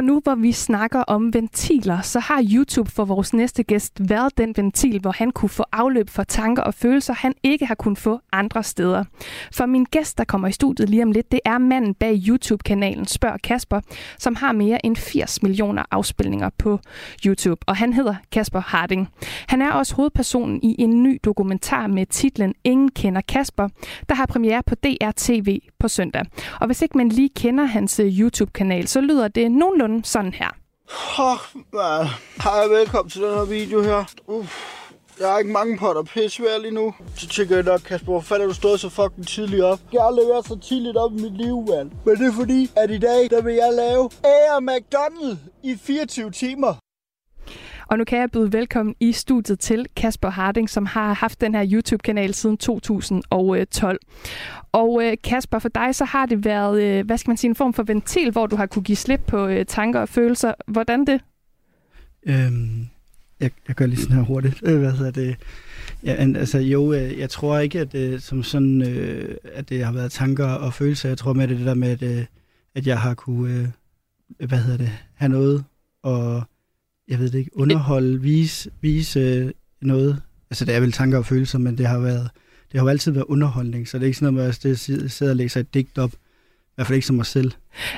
A: Og nu hvor vi snakker om ventiler, så har YouTube for vores næste gæst været den ventil, hvor han kunne få afløb for tanker og følelser, han ikke har kunnet få andre steder. For min gæst, der kommer i studiet lige om lidt, det er manden bag YouTube-kanalen Spørg Kasper, som har mere end 80 millioner afspilninger på YouTube, og han hedder Kasper Harding. Han er også hovedpersonen i en ny dokumentar med titlen Ingen kender Kasper, der har premiere på DRTV på søndag. Og hvis ikke man lige kender hans øh, YouTube-kanal, så lyder det nogenlunde sådan her.
H: Åh, man. Hej, velkommen til den her video her. Uff. Jeg har ikke mange potter pisse ved lige nu. Så tænker jeg nok, Kasper, hvor fanden er du stået så fucking tidligt op? Jeg har aldrig været så tidligt op i mit liv, mand. Men det er fordi, at i dag, der vil jeg lave Air McDonald i 24 timer.
A: Og nu kan jeg byde velkommen i studiet til Kasper Harding, som har haft den her YouTube-kanal siden 2012. Og øh, Kasper, for dig så har det været, øh, hvad skal man sige, en form for ventil, hvor du har kunne give slip på øh, tanker og følelser. Hvordan det?
H: Øhm, jeg, jeg gør lige sådan her hurtigt. Øh, hvad hedder det? Ja, altså jo, øh, jeg tror ikke, at det, som sådan, øh, at det har været tanker og følelser. Jeg tror med det, det der med, at, øh, at jeg har kunne, øh, hvad hedder det, have noget og jeg ved det ikke, underholde, vise, vise øh, noget. Altså det er vel tanker og følelser, men det har været, det har jo altid været underholdning, så det er ikke sådan noget med, at jeg sidder og læser et digt op hvert fald ikke som mig selv.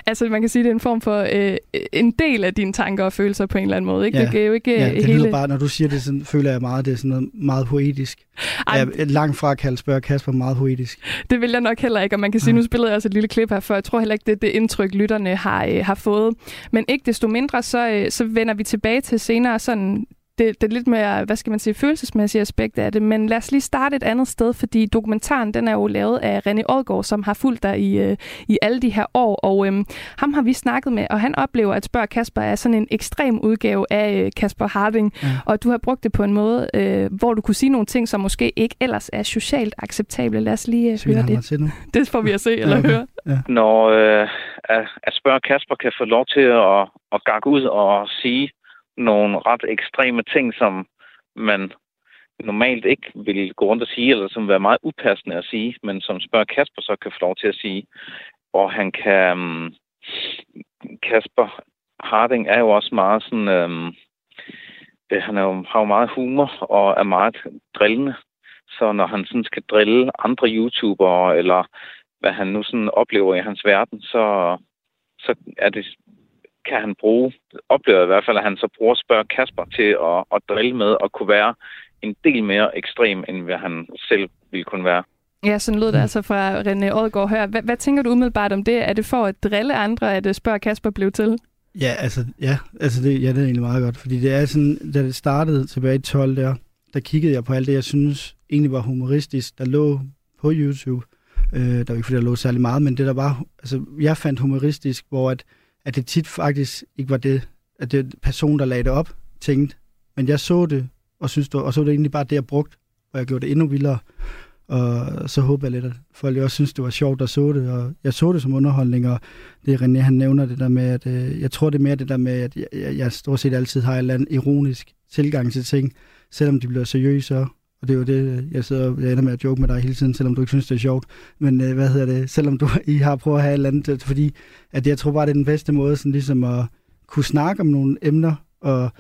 A: Altså, man kan sige, at det er en form for øh, en del af dine tanker og følelser på en eller anden måde, ikke?
H: Ja,
A: det er jo ikke
H: ja,
A: øh,
H: det
A: hele...
H: lyder bare, når du siger det, sådan, føler jeg meget, det er sådan noget meget poetisk.
A: Ej.
H: Jeg er langt fra at kalde spørge Kasper meget poetisk.
A: Det vil jeg nok heller ikke, og man kan sige, nu spillede jeg også et lille klip her, for jeg tror heller ikke, det er det indtryk, lytterne har, øh, har fået. Men ikke desto mindre, så, øh, så vender vi tilbage til senere sådan det, det er lidt mere, hvad skal man sige, følelsesmæssige aspekt af det. Men lad os lige starte et andet sted, fordi dokumentaren, den er jo lavet af René Odgaard, som har fulgt dig i, øh, i alle de her år. Og øhm, ham har vi snakket med, og han oplever, at Spørg Kasper er sådan en ekstrem udgave af øh, Kasper Harding. Ja. Og du har brugt det på en måde, øh, hvor du kunne sige nogle ting, som måske ikke ellers er socialt acceptable. Lad os lige øh, høre det.
H: Til nu.
A: Det får vi at se eller høre.
H: Ja.
N: Når øh, at, at Spørg Kasper kan få lov til at, at gakke ud og sige nogle ret ekstreme ting, som man normalt ikke vil gå rundt og sige, eller som vil være meget upassende at sige, men som spørger Kasper så kan få lov til at sige. Og han kan... Um, Kasper Harding er jo også meget sådan... Um, han er jo, har jo meget humor og er meget drillende. Så når han sådan skal drille andre YouTubere, eller hvad han nu sådan oplever i hans verden, så, så er det kan han bruge, oplever i hvert fald, at han så bruger spørg Kasper til at, at drille med og kunne være en del mere ekstrem, end hvad han selv ville kunne være.
A: Ja, sådan lød det altså fra René Odgaard her. Hvad, hvad tænker du umiddelbart om det? Er det for at drille andre, at spørg Kasper blev til?
H: Ja, altså, ja, altså det, ja, det er egentlig meget godt, fordi det er sådan, da det startede tilbage i 12 der, der kiggede jeg på alt det, jeg synes egentlig var humoristisk, der lå på YouTube. Øh, der var ikke fordi, der lå særlig meget, men det der var, altså jeg fandt humoristisk, hvor at, at det tit faktisk ikke var det, at det person, der lagde det op, tænkte, men jeg så det, og, synes det, og så var det egentlig bare det, jeg brugte, og jeg gjorde det endnu vildere. Og så håber jeg lidt, at folk også synes, det var sjovt der så det, og jeg så det som underholdning, og det René, han nævner det der med, at øh, jeg tror det er mere det der med, at jeg, jeg, jeg stort set altid har en eller anden ironisk tilgang til ting, selvom de bliver seriøse, og det er jo det, jeg sidder og jeg ender med at joke med dig hele tiden, selvom du ikke synes, det er sjovt. Men øh, hvad hedder det? Selvom du I har prøvet at have et eller andet, fordi at jeg tror bare, det er den bedste måde, sådan ligesom at kunne snakke om nogle emner, og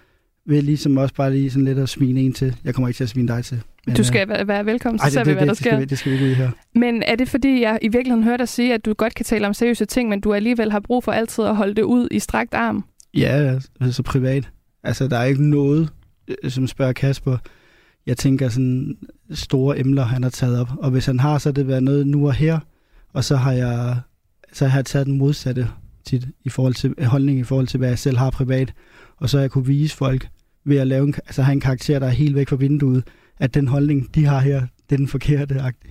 H: ved ligesom også bare lige sådan lidt at smine en til. Jeg kommer ikke til at smine dig til.
A: Men, du skal øh, være velkommen, så
H: ej,
A: ser vi, hvad der sker.
H: Det skal, vi, det skal vi ikke her.
A: Men er det fordi, jeg i virkeligheden hørte dig sige, at du godt kan tale om seriøse ting, men du alligevel har brug for altid at holde det ud i strakt arm?
H: Ja, altså privat. Altså, der er ikke noget, øh, som spørger Kasper, jeg tænker sådan store emner, han har taget op. Og hvis han har, så det været noget nu og her, og så har jeg, så har jeg taget den modsatte tit i forhold til holdning i forhold til, hvad jeg selv har privat. Og så har jeg kunne vise folk ved at lave en, altså have en karakter, der er helt væk fra vinduet, at den holdning, de har her, det er den forkerte agtig.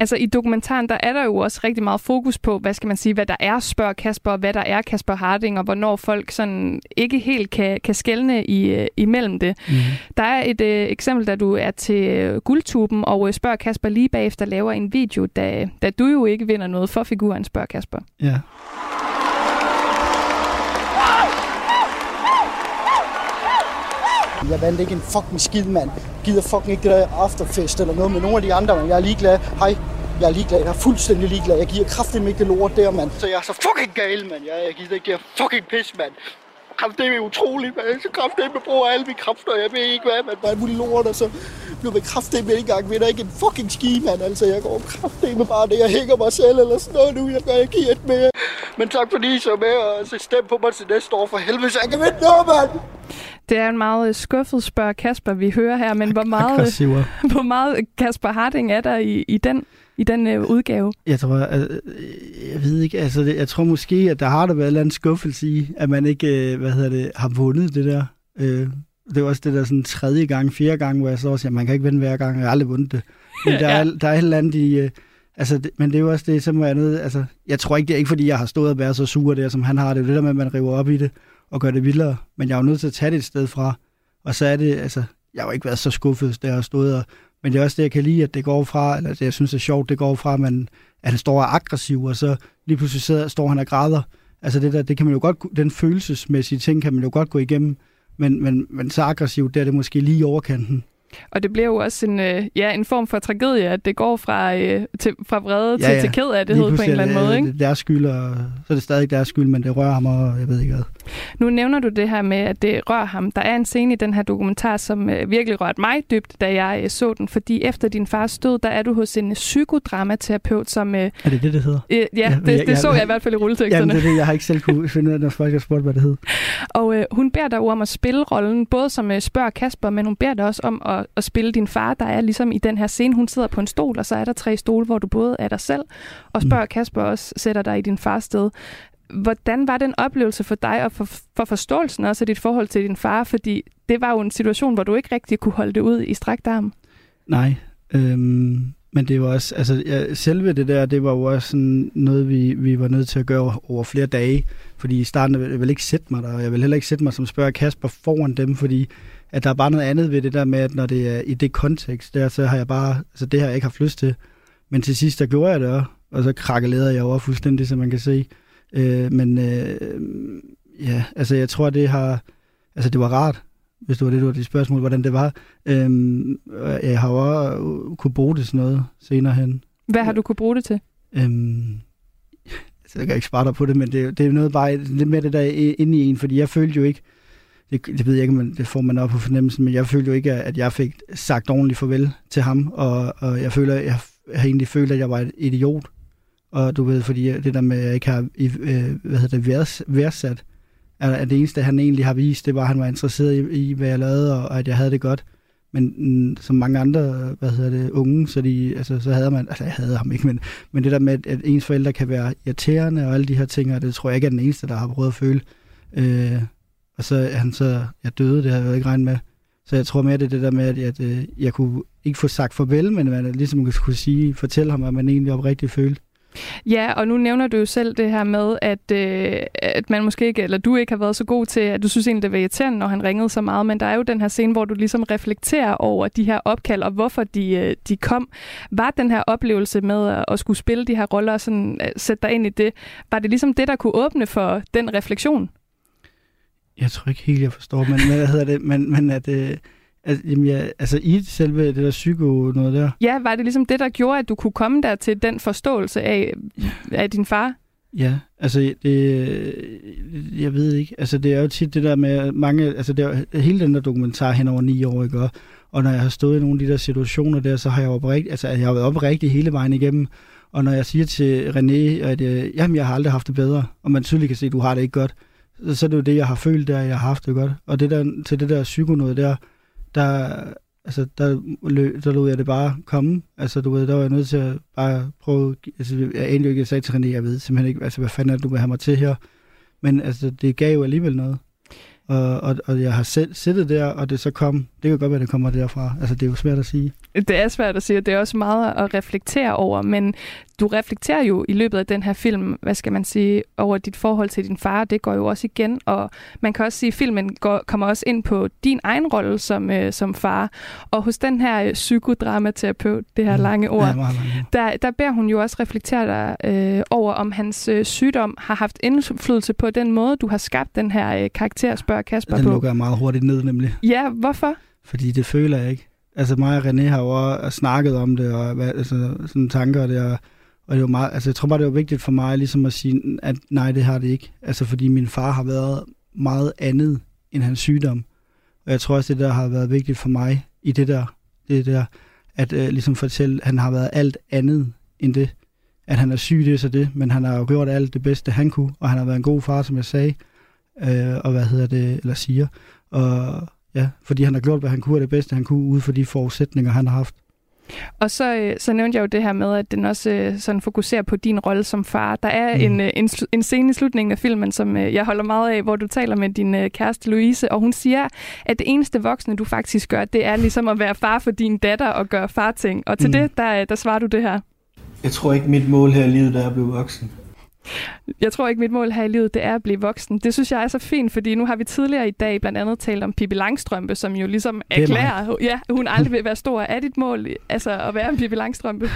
A: Altså i dokumentaren, der er der jo også rigtig meget fokus på, hvad skal man sige, hvad der er spørg Kasper, hvad der er Kasper Harding, og hvornår folk sådan ikke helt kan, kan skælne i, imellem det. Mm. Der er et øh, eksempel, da du er til guldtuben, og spørger Kasper lige bagefter laver en video, da, da du jo ikke vinder noget for figuren spørg Kasper.
H: Ja.
O: Jeg vandt ikke en fucking skid, mand. Gider fucking ikke det der afterfest eller noget med nogle af de andre, men jeg er ligeglad. Hej, jeg er ligeglad. Jeg er fuldstændig ligeglad. Jeg giver kraftigt ikke det lort der, mand. Så jeg er så fucking gal, mand. Jeg, jeg gider ikke det her fucking pis, mand. Kraft, det er utroligt, mand. Så kraft, det med bruger alle mine kræfter. Jeg ved ikke hvad, man. Bare mulig lort, og så bliver vi kraftigt med en gang. Vinder ikke en fucking ski, mand. Altså, jeg går kraftigt med bare det. Jeg hænger mig selv eller sådan noget nu. Jeg gør ikke et mere. Men tak fordi I så med, og så stem på mig til næste år for helvede, så jeg kan vinde noget, mand.
A: Det er en meget skuffet spørg Kasper, vi hører her, men hvor meget, hvor meget Kasper Harding er der i, i den, i den uh, udgave?
H: Jeg tror, jeg, jeg ved ikke, altså det, jeg tror måske, at der har der været en eller anden skuffelse i, at man ikke, hvad hedder det, har vundet det der. Øh, det er også det der sådan tredje gang, fjerde gang, hvor jeg så siger, man kan ikke vinde hver gang, jeg har aldrig vundet det. Men der, ja. er, der er et eller andet i, uh, altså, det, men det er jo også det, som er noget, altså, jeg tror ikke, det er ikke fordi, jeg har stået og været så sur der, som han har. Det er det der med, at man river op i det og gøre det vildere. Men jeg er jo nødt til at tage det et sted fra. Og så er det, altså, jeg har jo ikke været så skuffet, da jeg har stået og, men det er også det, jeg kan lide, at det går fra, eller det, jeg synes er sjovt, det går fra, at, man, at han står og er aggressiv, og så lige pludselig sidder, står han og græder. Altså det der, det kan man jo godt, den følelsesmæssige ting kan man jo godt gå igennem, men, men, men så aggressivt, der er det måske lige i overkanten.
A: Og det bliver jo også en, øh, ja, en form for tragedie, at det går fra, øh, til, fra vrede ja, til, ja. til ked af det hed på en eller anden
H: det,
A: måde. Ikke?
H: Det er deres skyld, og så er det stadig deres skyld, men det rører ham, og jeg ved ikke hvad.
A: Nu nævner du det her med, at det rører ham. Der er en scene i den her dokumentar, som øh, virkelig rørte mig dybt, da jeg øh, så den, fordi efter din fars død, der er du hos en psykodramaterapeut, som... Øh,
H: er det det, det hedder?
A: Øh, ja, ja, det, det, det så jeg i hvert fald i rulleteksterne.
H: Jamen, det det, jeg har ikke selv kunne finde ud af, når folk har spurgt, hvad det hed.
A: Og øh, hun beder dig om at spille rollen, både som øh, spørger Kasper, men hun beder dig også om at, at spille din far. Der er ligesom i den her scene, hun sidder på en stol, og så er der tre stole, hvor du både er dig selv, og spørger mm. Kasper også, sætter dig i din fars sted. Hvordan var den oplevelse for dig, og for, for forståelsen også af dit forhold til din far? Fordi det var jo en situation, hvor du ikke rigtig kunne holde det ud i strækt arm.
H: Nej, øhm, men det var også, altså ja, selve det der, det var jo også sådan noget, vi, vi var nødt til at gøre over flere dage. Fordi i starten, jeg ville ikke sætte mig der, og jeg vil heller ikke sætte mig som spørger Kasper foran dem, fordi at der er bare noget andet ved det der med, at når det er i det kontekst, der, så har jeg bare, altså det har jeg ikke haft lyst til. Men til sidst, der gjorde jeg det også, og så krakkelerede jeg over fuldstændig, som man kan se. Øh, men øh, ja, altså jeg tror, det har, altså det var rart, hvis det var det, du var dit spørgsmål, hvordan det var. Øhm, jeg har jo også kunne bruge det sådan noget senere hen.
A: Hvad har du kunne bruge det til?
H: Øhm, altså, jeg kan ikke spare dig på det, men det, det er noget bare lidt mere det der inde i en, fordi jeg følte jo ikke, det, det ved jeg ikke, men det får man op på fornemmelsen, men jeg følte jo ikke, at jeg fik sagt ordentligt farvel til ham, og, og jeg føler, jeg har egentlig følt, at jeg var et idiot. Og du ved, fordi det der med, at jeg ikke har øh, hvad hedder det, værdsat, at det eneste, han egentlig har vist, det var, at han var interesseret i, i hvad jeg lavede, og at jeg havde det godt. Men mm, som mange andre, hvad hedder det, unge, så, de, altså, så havde man, altså jeg havde ham ikke, men, men det der med, at ens forældre kan være irriterende og alle de her ting, og det tror jeg ikke er den eneste, der har prøvet at føle. Øh, og så han så, jeg døde, det havde jeg jo ikke regnet med. Så jeg tror mere, det er det der med, at jeg, at øh, jeg kunne ikke få sagt farvel, men man ligesom kunne sige, fortælle ham, hvad man egentlig oprigtigt følte.
A: Ja, og nu nævner du jo selv det her med, at, øh, at man måske ikke, eller du ikke har været så god til, at du synes egentlig, det var irriterende, når han ringede så meget, men der er jo den her scene, hvor du ligesom reflekterer over de her opkald, og hvorfor de, øh, de kom. Var den her oplevelse med at, at skulle spille de her roller, og sådan, øh, sætte dig ind i det, var det ligesom det, der kunne åbne for den refleksion?
H: Jeg tror ikke helt, jeg forstår, men hvad hedder det, men, men at... Øh Altså, jamen, ja, altså i selve det der psyko noget der?
A: Ja, var det ligesom det, der gjorde, at du kunne komme der til den forståelse af, af din far?
H: Ja, altså det, jeg ved ikke, altså det er jo tit det der med mange, altså det er hele den der dokumentar hen over ni år, ikke? Og, og når jeg har stået i nogle af de der situationer der, så har jeg oprigtigt, altså jeg har været oprigtig hele vejen igennem, og når jeg siger til René, at øh, jamen, jeg har aldrig haft det bedre, og man tydeligt kan se, at du har det ikke godt, så, er det jo det, jeg har følt der, jeg har haft det godt. Og det der, til det der psyko noget der, der, altså, der, lø, der lod jeg det bare komme. Altså, du ved, der var jeg nødt til at bare prøve, altså, jeg egentlig ikke, jeg sagde til René, jeg ved simpelthen ikke, altså, hvad fanden er det, du vil have mig til her? Men altså, det gav jo alligevel noget. Og, og, og jeg har selv siddet der, og det så kom, det kan godt være, det kommer derfra. Altså, det er jo svært at sige.
A: Det er svært at sige, og det er også meget at reflektere over, men du reflekterer jo i løbet af den her film, hvad skal man sige, over dit forhold til din far. Det går jo også igen, og man kan også sige, at filmen går, kommer også ind på din egen rolle som, øh, som far. Og hos den her øh, psykodramaterapeut, det her mm. lange ord, ja, lange. Der, der beder hun jo også reflektere dig øh, over, om hans øh, sygdom har haft indflydelse på den måde, du har skabt den her øh, karakter, spørger Kasper
H: den
A: på.
H: Den lukker jeg meget hurtigt ned, nemlig.
A: Ja, hvorfor?
H: Fordi det føler jeg ikke. Altså mig og René har jo også snakket om det, og hvad, altså, sådan tanker der, og det var meget, altså jeg tror bare, det var vigtigt for mig ligesom at sige, at nej, det har det ikke. Altså fordi min far har været meget andet end hans sygdom. Og jeg tror også, det der har været vigtigt for mig i det der, det der at øh, ligesom fortælle, at han har været alt andet end det. At han er syg, det er så det, men han har jo gjort alt det bedste, han kunne, og han har været en god far, som jeg sagde, øh, og hvad hedder det, eller siger. Og ja, fordi han har gjort, hvad han kunne, og det bedste, han kunne, ud for de forudsætninger, han har haft.
A: Og så, øh, så nævnte jeg jo det her med, at den også øh, sådan fokuserer på din rolle som far. Der er mm. en, øh, en, en scene i slutningen af filmen, som jeg holder meget af, hvor du taler med din kæreste Louise, og hun siger, at det eneste voksne, du faktisk gør, det er ligesom at være far for din datter og gøre farting. Og til mm. det, der, der svarer du det her.
B: Jeg tror ikke, mit mål her i livet er at blive voksen.
A: Jeg tror ikke, mit mål her i livet det er at blive voksen. Det synes jeg er så fint, fordi nu har vi tidligere i dag blandt andet talt om Pippi Langstrømpe, som jo ligesom erklærer, ja, hun aldrig vil være stor. Er dit mål altså at være en Pippi Langstrømpe?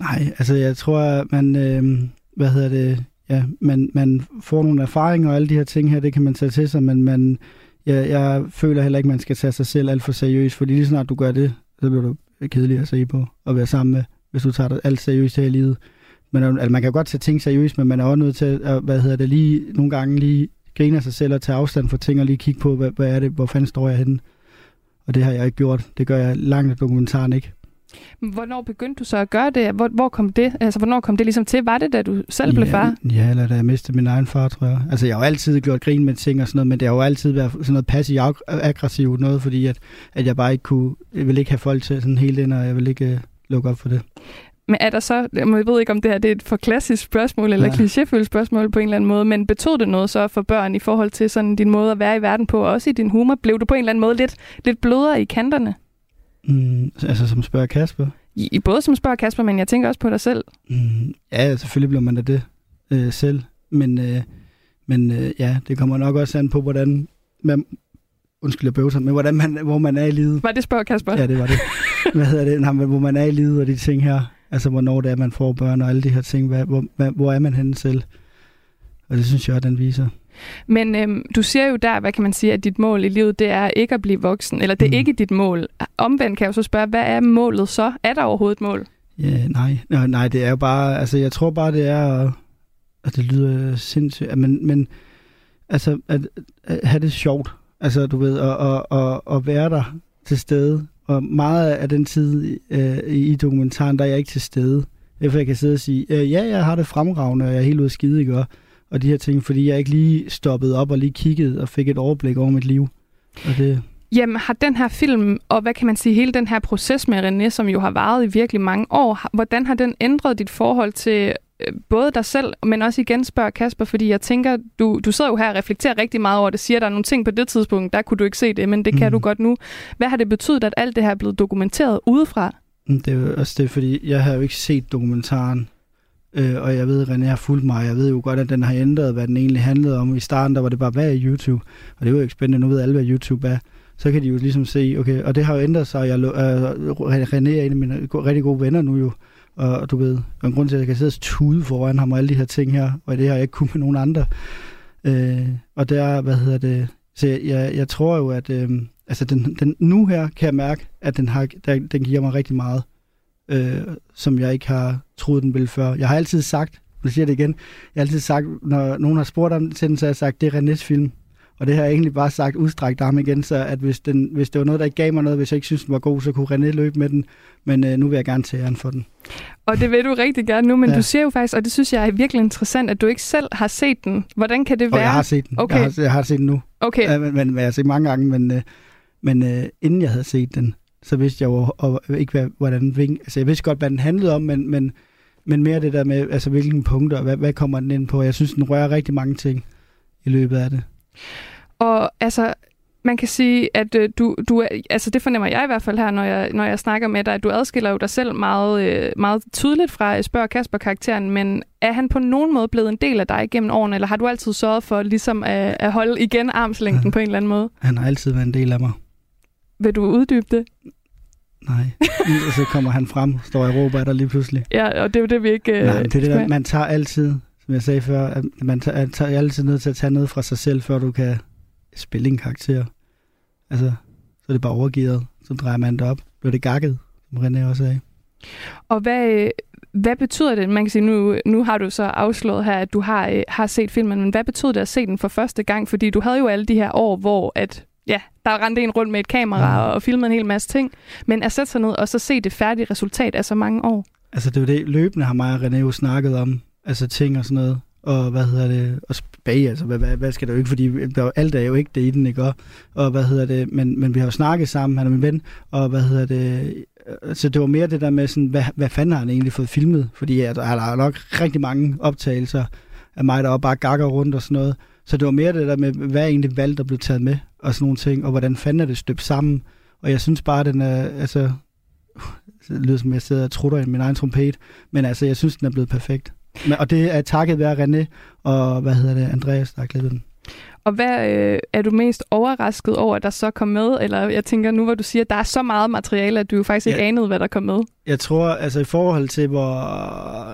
H: Nej, altså jeg tror, man, øh, hvad hedder det, ja, man, man får nogle erfaringer og alle de her ting her, det kan man tage til sig, men man, jeg, jeg føler heller ikke, man skal tage sig selv alt for seriøst, fordi lige snart du gør det, så bliver du kedelig at se på og være sammen med, hvis du tager det alt seriøst her i livet. Men altså, man kan godt tage ting seriøst, men man er også nødt til at, hvad hedder det, lige nogle gange lige grine af sig selv og tage afstand fra ting og lige kigge på, hvad, hvad er det, hvor fanden står jeg henne. Og det har jeg ikke gjort. Det gør jeg langt af dokumentaren ikke.
A: Hvornår begyndte du så at gøre det? Hvor, hvor kom det? Altså, hvornår kom det ligesom til? Var det, da du selv blev
H: ja,
A: far?
H: Ja, eller da jeg mistede min egen far, tror jeg. Altså, jeg har jo altid gjort grin med ting og sådan noget, men det har jo altid været sådan noget passiv-aggressivt noget, fordi at, at jeg bare ikke kunne, jeg vil ikke have folk til sådan helt ind, og jeg vil ikke uh, lukke op for det.
A: Men er der så, jeg ved ikke om det her det er et for klassisk spørgsmål, eller ja. klichéfyldt spørgsmål på en eller anden måde, men betød det noget så for børn i forhold til sådan din måde at være i verden på, og også i din humor? Blev du på en eller anden måde lidt, lidt blødere i kanterne?
H: Mm, altså som spørger Kasper?
A: I, både som spørger Kasper, men jeg tænker også på dig selv.
H: Mm, ja, selvfølgelig bliver man da det øh, selv. Men, øh, men øh, ja, det kommer nok også an på, hvordan man, undskyld, jeg bøvser, men hvordan man, hvor man er i livet.
A: Var det spørger Kasper?
H: Ja, det var det. Hvad hedder det? Nej, men hvor man er i livet og de ting her. Altså, hvornår det er, man får børn og alle de her ting. Hvad, hvor, hvad, hvor er man henne selv? Og det synes jeg, den viser.
A: Men øhm, du siger jo der, hvad kan man sige, at dit mål i livet, det er ikke at blive voksen, eller det er mm. ikke dit mål. Omvendt kan jeg jo så spørge, hvad er målet så? Er der overhovedet et mål?
H: Ja, nej. nej. Nej, det er jo bare, altså jeg tror bare, det er, at det lyder sindssygt, men, men altså at, at have det sjovt, altså du ved, at, at, at, at være der til stede, og meget af den tid øh, i dokumentaren, der er jeg ikke til stede. Derfor jeg kan sidde og sige, øh, ja, jeg har det fremragende, og jeg er helt ude af skide, ikke? og de her ting, fordi jeg ikke lige stoppede op og lige kiggede og fik et overblik over mit liv. Og det...
A: Jamen, har den her film, og hvad kan man sige, hele den her proces med René, som jo har varet i virkelig mange år, hvordan har den ændret dit forhold til både dig selv, men også igen spørger Kasper, fordi jeg tænker, du, du sidder jo her og reflekterer rigtig meget over det, siger, der er nogle ting på det tidspunkt, der kunne du ikke se det, men det kan mm. du godt nu. Hvad har det betydet, at alt det her er blevet dokumenteret udefra?
H: Mm, det er jo også det, fordi jeg har jo ikke set dokumentaren Øh, og jeg ved, at René har fulgt mig. Jeg ved jo godt, at den har ændret, hvad den egentlig handlede om. I starten, der var det bare, hvad er YouTube? Og det var jo ikke spændende. Nu ved alle, hvad YouTube er. Så kan de jo ligesom se, okay, og det har jo ændret sig. Jeg, øh, René er en af mine rigtig gode venner nu jo. Og du ved, og en grund til, at jeg kan sidde og tude foran ham og alle de her ting her, og det har jeg ikke kunnet med nogen andre. Øh, og der, hvad hedder det, så jeg, jeg, jeg tror jo, at øh, altså den, den, nu her kan jeg mærke, at den, har, der, den giver mig rigtig meget øh, som jeg ikke har troet, den ville før. Jeg har altid sagt, nu siger det igen, jeg har altid sagt, når nogen har spurgt om til den, så har jeg sagt, det er Renés film. Og det har jeg egentlig bare sagt udstrækt arm igen, så at hvis, den, hvis det var noget, der ikke gav mig noget, hvis jeg ikke synes, den var god, så kunne René løbe med den. Men øh, nu vil jeg gerne tage æren for den.
A: Og det vil du rigtig gerne nu, men ja. du siger jo faktisk, og det synes jeg er virkelig interessant, at du ikke selv har set den. Hvordan kan det være? Og
H: jeg har set den.
A: Okay.
H: Jeg, har, jeg har set den nu.
A: Okay.
H: Ja, men, men, jeg har set mange gange, men, øh, men øh, inden jeg havde set den, så vidste jeg jo og, ikke, hvad, hvordan ving... Altså, jeg vidste godt, hvad den handlede om, men, men, men mere det der med, altså, hvilke punkter, og hvad, hvad kommer den ind på? Jeg synes, den rører rigtig mange ting i løbet af det.
A: Og altså, man kan sige, at øh, du, du, altså det fornemmer jeg i hvert fald her, når jeg, når jeg snakker med dig, at du adskiller jo dig selv meget, øh, meget tydeligt fra Spørg Kasper-karakteren, men er han på nogen måde blevet en del af dig gennem årene, eller har du altid sørget for ligesom at, at holde igen armslængden ja. på en eller anden måde?
H: Han har altid været en del af mig.
A: Vil du uddybe det?
H: Nej, og så kommer han frem, står i råber der lige pludselig.
A: Ja, og det er jo det, vi ikke...
H: Øh, Nej, det er det der, man tager altid, som jeg sagde før, at man tager, tager altid nødt til at tage noget fra sig selv, før du kan spille en karakter. Altså, så er det bare overgivet, så drejer man det op. Bliver det gakket, som René også sagde.
A: Og hvad, hvad betyder det? Man kan sige, nu, nu har du så afslået her, at du har, øh, har set filmen, men hvad betyder det at se den for første gang? Fordi du havde jo alle de her år, hvor at ja, der rendte en rundt med et kamera mm. og filmede en hel masse ting. Men at sætte sig ned og så se det færdige resultat af så mange år.
H: Altså det er jo det, løbende har mig og René jo snakket om. Altså ting og sådan noget. Og hvad hedder det? Og bag, altså hvad, hvad, hvad skal der jo ikke? Fordi der, alt er jo ikke det i den, ikke? Og, og hvad hedder det? Men, men vi har jo snakket sammen, han er min ven. Og hvad hedder det? Øh, så det var mere det der med sådan, hvad, hvad fanden har han egentlig fået filmet? Fordi ja, der er nok rigtig mange optagelser af mig, der bare gakker rundt og sådan noget. Så det var mere det der med, hvad er egentlig valgt at blive taget med, og sådan nogle ting, og hvordan fanden er det støbt sammen. Og jeg synes bare, den er, altså, det lyder som, jeg sidder og trutter i min egen trompet, men altså, jeg synes, den er blevet perfekt. Og det er takket være René og, hvad hedder det, Andreas, der har klippet den.
A: Og hvad øh, er du mest overrasket over, at der så kom med? Eller jeg tænker nu, hvor du siger, at der er så meget materiale, at du jo faktisk ja. ikke anede, hvad der kom med.
H: Jeg tror, altså i forhold til, hvor,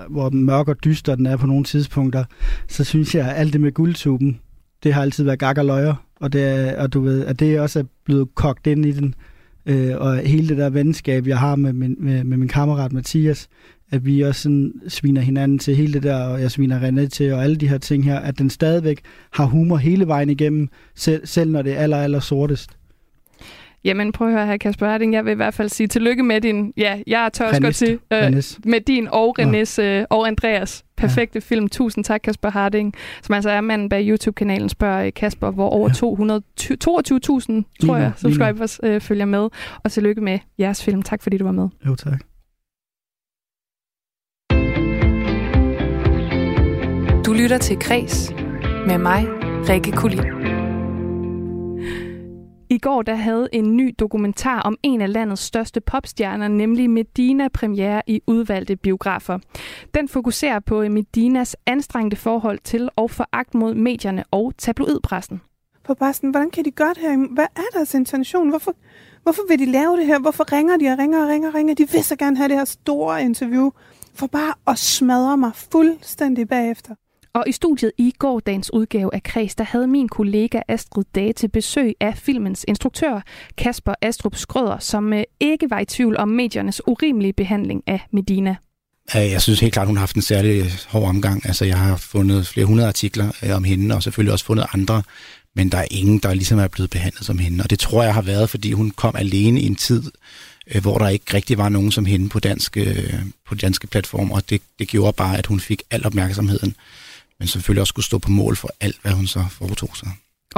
H: hvor mørk og dyster den er på nogle tidspunkter, så synes jeg, at alt det med guldtuben, det har altid været gak og løjer. og, det er, og du ved, at det også er blevet kogt ind i den. Øh, og hele det der venskab, jeg har med min, med, med min kammerat Mathias, at vi også sådan sviner hinanden til hele det der, og jeg sviner René til, og alle de her ting her, at den stadigvæk har humor hele vejen igennem, selv, selv når det er aller, aller sortest.
A: Jamen prøv at høre her, Kasper Erding. Jeg vil i hvert fald sige tillykke med din, ja, jeg tør også godt til, øh, med din og Renes øh, og Andreas perfekte ja. film. Tusind tak, Kasper Harding, som altså er manden bag YouTube-kanalen Spørg øh, Kasper, hvor over 222.000, tror jeg, subscribers øh, følger med. Og tillykke med jeres film. Tak fordi du var med.
H: Jo, tak.
F: Du lytter til Græs med mig, Rikke Kulin.
A: I går der havde en ny dokumentar om en af landets største popstjerner, nemlig Medina premiere i udvalgte biografer. Den fokuserer på Medinas anstrengte forhold til og foragt mod medierne og tabloidpressen.
D: For bare sådan, hvordan kan de gøre det her? Hvad er deres intention? Hvorfor, hvorfor vil de lave det her? Hvorfor ringer de og ringer og ringer og ringer? De vil så gerne have det her store interview, for bare at smadre mig fuldstændig bagefter.
A: Og i studiet i gårdagens udgave af Kreds, der havde min kollega Astrid Dage til besøg af filmens instruktør Kasper Astrup Skrøder, som øh, ikke var i tvivl om mediernes urimelige behandling af Medina.
P: Jeg synes helt klart, hun har haft en særlig øh, hård omgang. Altså, jeg har fundet flere hundrede artikler øh, om hende, og selvfølgelig også fundet andre, men der er ingen, der ligesom er blevet behandlet som hende. Og det tror jeg har været, fordi hun kom alene i en tid, hvor der ikke rigtig var nogen som hende på danske, på danske platform, og det, det gjorde bare, at hun fik al opmærksomheden men selvfølgelig også skulle stå på mål for alt, hvad hun så foretog sig.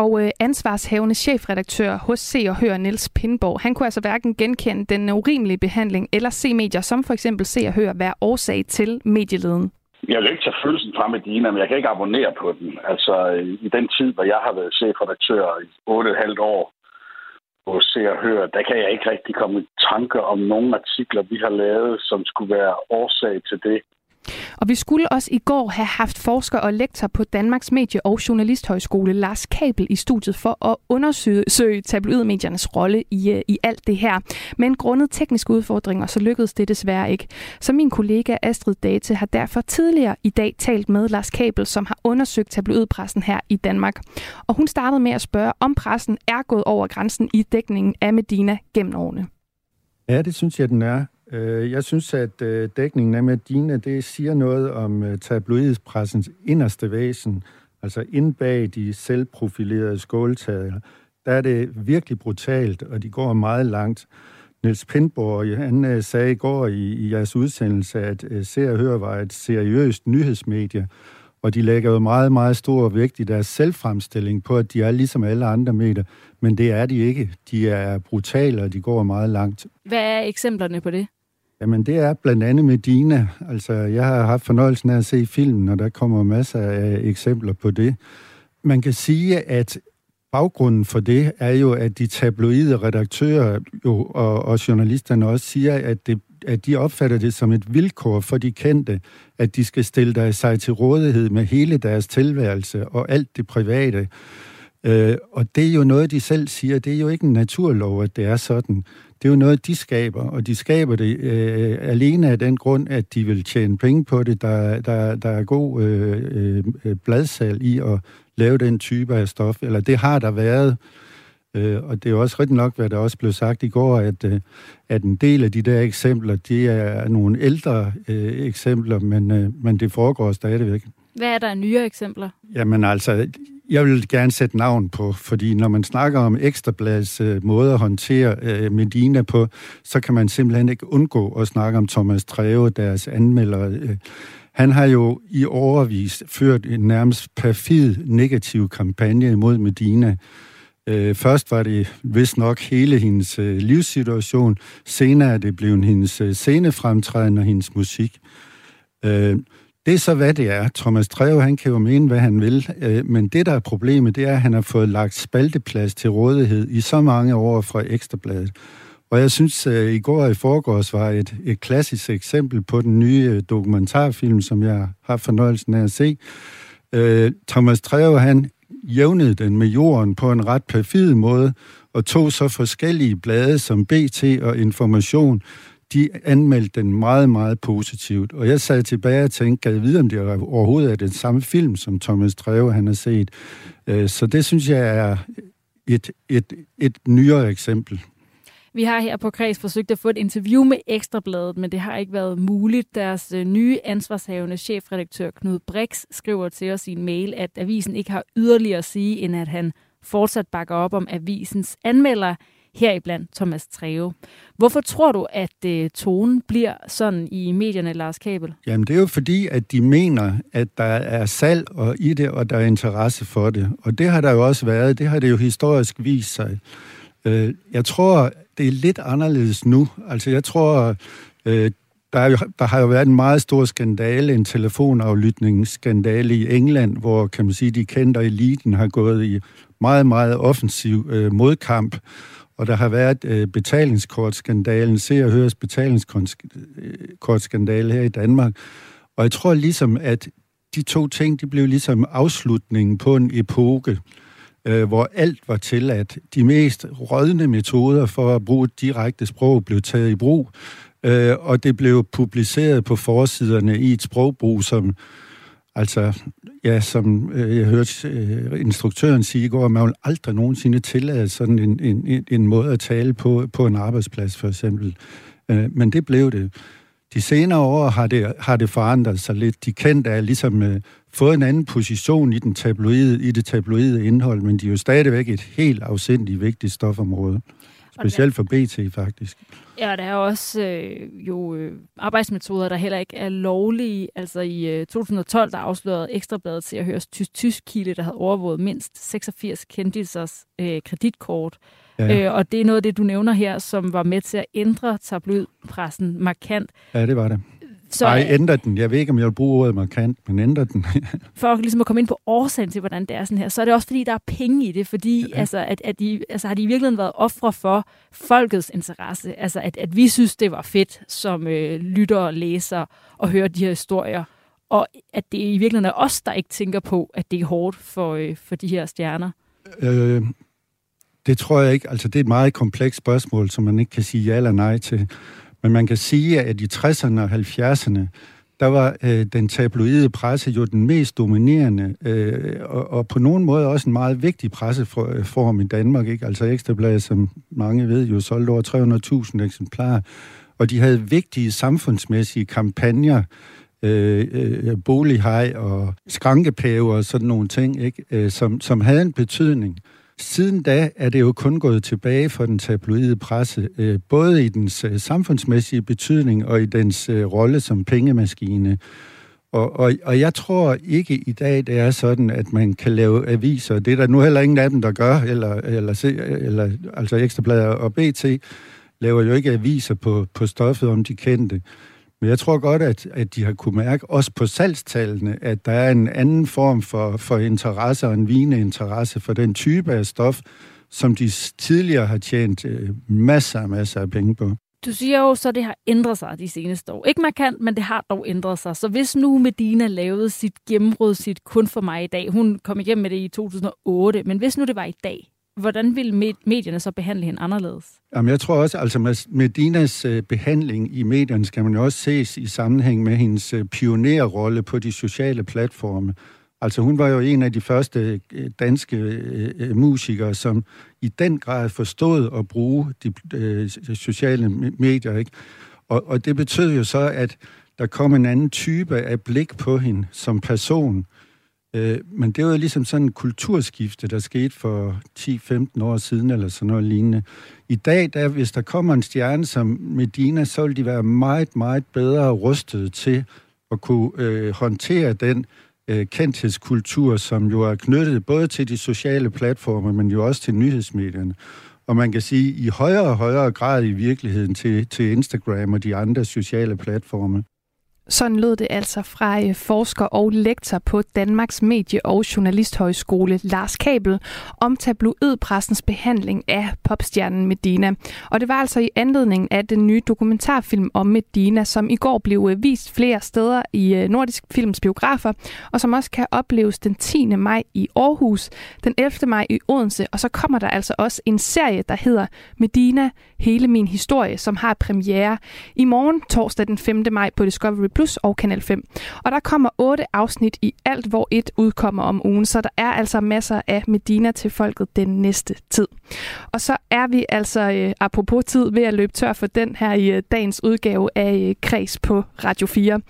A: Og øh, ansvarshavende chefredaktør hos Se og Hør, Niels Pindborg, han kunne altså hverken genkende den urimelige behandling eller se medier som for eksempel Se og Hør være årsag til medieleden.
Q: Jeg vil ikke tage følelsen fra med Dina, men jeg kan ikke abonnere på den. Altså i den tid, hvor jeg har været chefredaktør i 8,5 år på Se og Hør, der kan jeg ikke rigtig komme i tanke om nogle artikler, vi har lavet, som skulle være årsag til det.
A: Og vi skulle også i går have haft forsker og lektor på Danmarks Medie- og Journalisthøjskole, Lars Kabel, i studiet for at undersøge tabloidmediernes rolle i, øh, i alt det her. Men grundet tekniske udfordringer, så lykkedes det desværre ikke. Så min kollega Astrid Date har derfor tidligere i dag talt med Lars Kabel, som har undersøgt tabloidpressen her i Danmark. Og hun startede med at spørge, om pressen er gået over grænsen i dækningen af Medina gennem årene.
R: Ja, det synes jeg, den er. Øh, jeg synes, at øh, dækningen af Medina, det siger noget om øh, tabloidpressens inderste væsen, altså ind bag de selvprofilerede skåltager, Der er det virkelig brutalt, og de går meget langt. Niels Pindborg, øh, han sagde i går i, i jeres udsendelse, at Se og Hør var et seriøst nyhedsmedie, og de lægger jo meget, meget stor vægt i deres selvfremstilling på, at de er ligesom alle andre medier, men det er de ikke. De er brutale, og de går meget langt.
S: Hvad er eksemplerne på det?
R: Jamen, det er blandt andet med Dina. Altså, jeg har haft fornøjelsen af at se filmen, og der kommer masser af eksempler på det. Man kan sige, at baggrunden for det er jo, at de tabloide redaktører jo, og, og journalisterne også siger, at, det, at de opfatter det som et vilkår for de kendte, at de skal stille dig sig til rådighed med hele deres tilværelse og alt det private. Øh, og det er jo noget, de selv siger. Det er jo ikke en naturlov, at det er sådan. Det er jo noget, de skaber, og de skaber det øh, alene af den grund, at de vil tjene penge på det. Der, der, der er god øh, øh, bladsalg i at lave den type af stof, eller det har der været. Øh, og det er jo også rigtig nok, hvad der også blev sagt i går, at, øh, at en del af de der eksempler, de er nogle ældre øh, eksempler, men, øh, men det foregår stadigvæk.
S: Hvad er der af nyere eksempler?
R: Jamen altså, jeg vil gerne sætte navn på, fordi når man snakker om Ekstrabladets øh, måde at håndtere øh, Medina på, så kan man simpelthen ikke undgå at snakke om Thomas Treve, deres anmelder. Øh. Han har jo i overvis ført en nærmest perfid negativ kampagne imod Medina. Øh, først var det vist nok hele hendes øh, livssituation, senere er det blevet hendes øh, scenefremtræden og hendes musik. Øh, det er så, hvad det er. Thomas Treve, han kan jo mene, hvad han vil, øh, men det, der er problemet, det er, at han har fået lagt spalteplads til rådighed i så mange år fra Ekstrabladet. Og jeg synes, at øh, i går og i forgårs var et, et klassisk eksempel på den nye øh, dokumentarfilm, som jeg har fornøjelsen af at se. Øh, Thomas Treve, han jævnede den med jorden på en ret perfid måde, og tog så forskellige blade som BT og Information de anmeldte den meget, meget positivt. Og jeg sad tilbage og tænkte, kan jeg vide, om det overhovedet er den samme film, som Thomas Treve han har set. Øh, så det synes jeg er et, et, et nyere eksempel.
S: Vi har her på Kreds forsøgt at få et interview med Ekstrabladet, men det har ikke været muligt. Deres øh, nye ansvarshavende chefredaktør Knud Brix skriver til os i en mail, at avisen ikke har yderligere at sige, end at han fortsat bakker op om avisens anmelder, heriblandt Thomas Treve. Hvorfor tror du, at øh, tonen bliver sådan i medierne, Lars Kabel?
R: Jamen, det er jo fordi, at de mener, at der er salg og i det, og der er interesse for det. Og det har der jo også været. Det har det jo historisk vist sig. Øh, jeg tror, det er lidt anderledes nu. Altså, jeg tror, øh, der, er jo, der har jo været en meget stor skandale, en telefonaflytningsskandale i England, hvor, kan man sige, de kendte eliten har gået i meget, meget offensiv øh, modkamp. Og der har været øh, betalingskortskandalen, se og høres betalingskortskandale her i Danmark. Og jeg tror ligesom, at de to ting, de blev ligesom afslutningen på en epoke øh, hvor alt var tilladt. De mest rådne metoder for at bruge et direkte sprog blev taget i brug, øh, og det blev publiceret på forsiderne i et sprogbrug, som altså, ja, som øh, jeg hørte øh, instruktøren sige i går, at man vil aldrig nogensinde tillade sådan en, en, en måde at tale på, på en arbejdsplads, for eksempel. Øh, men det blev det. De senere år har det, har det forandret sig lidt. De kendte er ligesom øh, fået en anden position i, den tabloide, i det tabloide indhold, men de er jo stadigvæk et helt afsindigt vigtigt stofområde. Specielt for BT, faktisk.
S: Ja, der er også øh, jo øh, arbejdsmetoder, der heller ikke er lovlige. Altså i øh, 2012, der afslørede Ekstrabladet til at høre tysk kilde, der havde overvåget mindst 86 kendisers øh, kreditkort. Ja. Øh, og det er noget af det, du nævner her, som var med til at ændre tabloidpressen markant.
R: Ja, det var det. Så, Nej, ændre den. Jeg ved ikke, om jeg vil bruge ordet markant, men ændre den.
S: for ligesom at komme ind på årsagen til, hvordan det er sådan her, så er det også, fordi der er penge i det, fordi ja. altså, at, at de, altså, har de i virkeligheden været ofre for folkets interesse. Altså, at, at vi synes, det var fedt som øh, lytter og læser og hører de her historier, og at det i virkeligheden er os, der ikke tænker på, at det er hårdt for, øh, for de her stjerner.
R: Øh, det tror jeg ikke. Altså, det er et meget komplekst spørgsmål, som man ikke kan sige ja eller nej til. Men man kan sige, at i 60'erne og 70'erne, der var øh, den tabloide presse jo den mest dominerende, øh, og, og på nogen måde også en meget vigtig presseform øh, i Danmark. Ikke? Altså Ekstrabladet, som mange ved, jo solgte over 300.000 eksemplarer, og de havde vigtige samfundsmæssige kampagner, øh, øh, bolighej og skrankepæve og sådan nogle ting, ikke? Øh, som, som havde en betydning. Siden da er det jo kun gået tilbage for den tabloide presse, øh, både i dens øh, samfundsmæssige betydning og i dens øh, rolle som pengemaskine. Og, og, og jeg tror ikke i dag, det er sådan, at man kan lave aviser. Det er der nu heller ingen af dem, der gør, eller, eller, se, eller altså Ekstrabladet og BT laver jo ikke aviser på, på stoffet om de kendte. Men jeg tror godt, at, at de har kunne mærke, også på salgstallene, at der er en anden form for, for interesse og en vigende interesse for den type af stof, som de tidligere har tjent øh, masser og masser af penge på.
S: Du siger jo så, at det har ændret sig de seneste år. Ikke markant, men det har dog ændret sig. Så hvis nu Medina lavede sit gennembrud, sit kun for mig i dag, hun kom igennem med det i 2008, men hvis nu det var i dag, hvordan ville medierne så behandle hende anderledes?
R: Jamen, jeg tror også, altså med Medinas øh, behandling i medierne skal man jo også ses i sammenhæng med hendes øh, pionerrolle på de sociale platforme. Altså hun var jo en af de første øh, danske øh, musikere, som i den grad forstod at bruge de øh, sociale medier. Ikke? Og, og det betød jo så, at der kom en anden type af blik på hende som person. Øh, men det var jo ligesom sådan en kulturskifte, der skete for 10-15 år siden, eller sådan noget lignende. I dag, der, hvis der kommer en stjerne som Medina, så vil de være meget, meget bedre rustet til at kunne øh, håndtere den øh, kendthedskultur, som jo er knyttet både til de sociale platforme, men jo også til nyhedsmedierne. Og man kan sige, i højere og højere grad i virkeligheden til, til Instagram og de andre sociale platforme.
A: Sådan lød det altså fra øh, forsker og lektor på Danmarks Medie- og Journalisthøjskole, Lars Kabel, om tabloidpressens behandling af popstjernen Medina. Og det var altså i anledning af den nye dokumentarfilm om Medina, som i går blev øh, vist flere steder i øh, Nordisk Films biografer, og som også kan opleves den 10. maj i Aarhus, den 11. maj i Odense, og så kommer der altså også en serie, der hedder Medina, hele min historie, som har premiere i morgen, torsdag den 5. maj på Discovery Plus og Kanal 5. Og der kommer otte afsnit i alt, hvor et udkommer om ugen, så der er altså masser af Medina til folket den næste tid. Og så er vi altså, øh, apropos tid, ved at løbe tør for den her i øh, dagens udgave af øh, Kreds på Radio 4.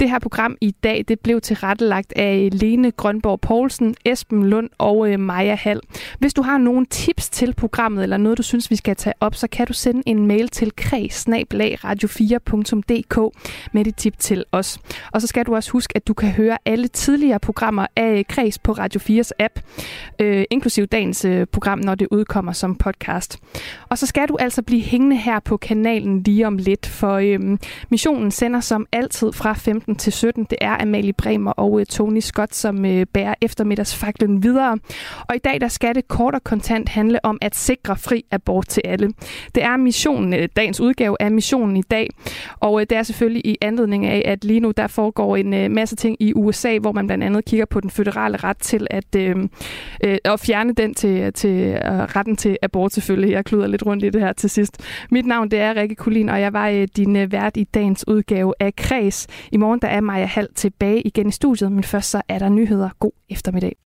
A: Det her program i dag, det blev tilrettelagt af øh, Lene Grønborg Poulsen, Esben Lund og øh, Maja Hall. Hvis du har nogle tips til programmet, eller noget, du synes, vi skal tage op, så kan du sende en mail til kreds radio4.dk med dit tip til os. Og så skal du også huske, at du kan høre alle tidligere programmer af Kreds på Radio 4's app, øh, inklusiv dagens øh, program, når det udkommer som podcast. Og så skal du altså blive hængende her på kanalen lige om lidt, for øh, missionen sender som altid fra 15 til 17. Det er Amalie Bremer og øh, Tony Scott, som øh, bærer eftermiddagsfaklen videre. Og i dag der skal det kort og kontant handle om at sikre fri abort til alle. Det er missionen, øh, dagens udgave af missionen i dag, og øh, det er selvfølgelig i anledning af, at lige nu der foregår en øh, masse ting i USA, hvor man blandt andet kigger på den føderale ret til at, øh, øh, at fjerne den til, til øh, retten til abort selvfølgelig. Jeg kluder lidt rundt i det her til sidst. Mit navn det er Rikke Kulin, og jeg var øh, din øh, vært i dagens udgave af Kreds. I morgen der er Maja Hall tilbage igen i studiet, men først så er der nyheder. God eftermiddag.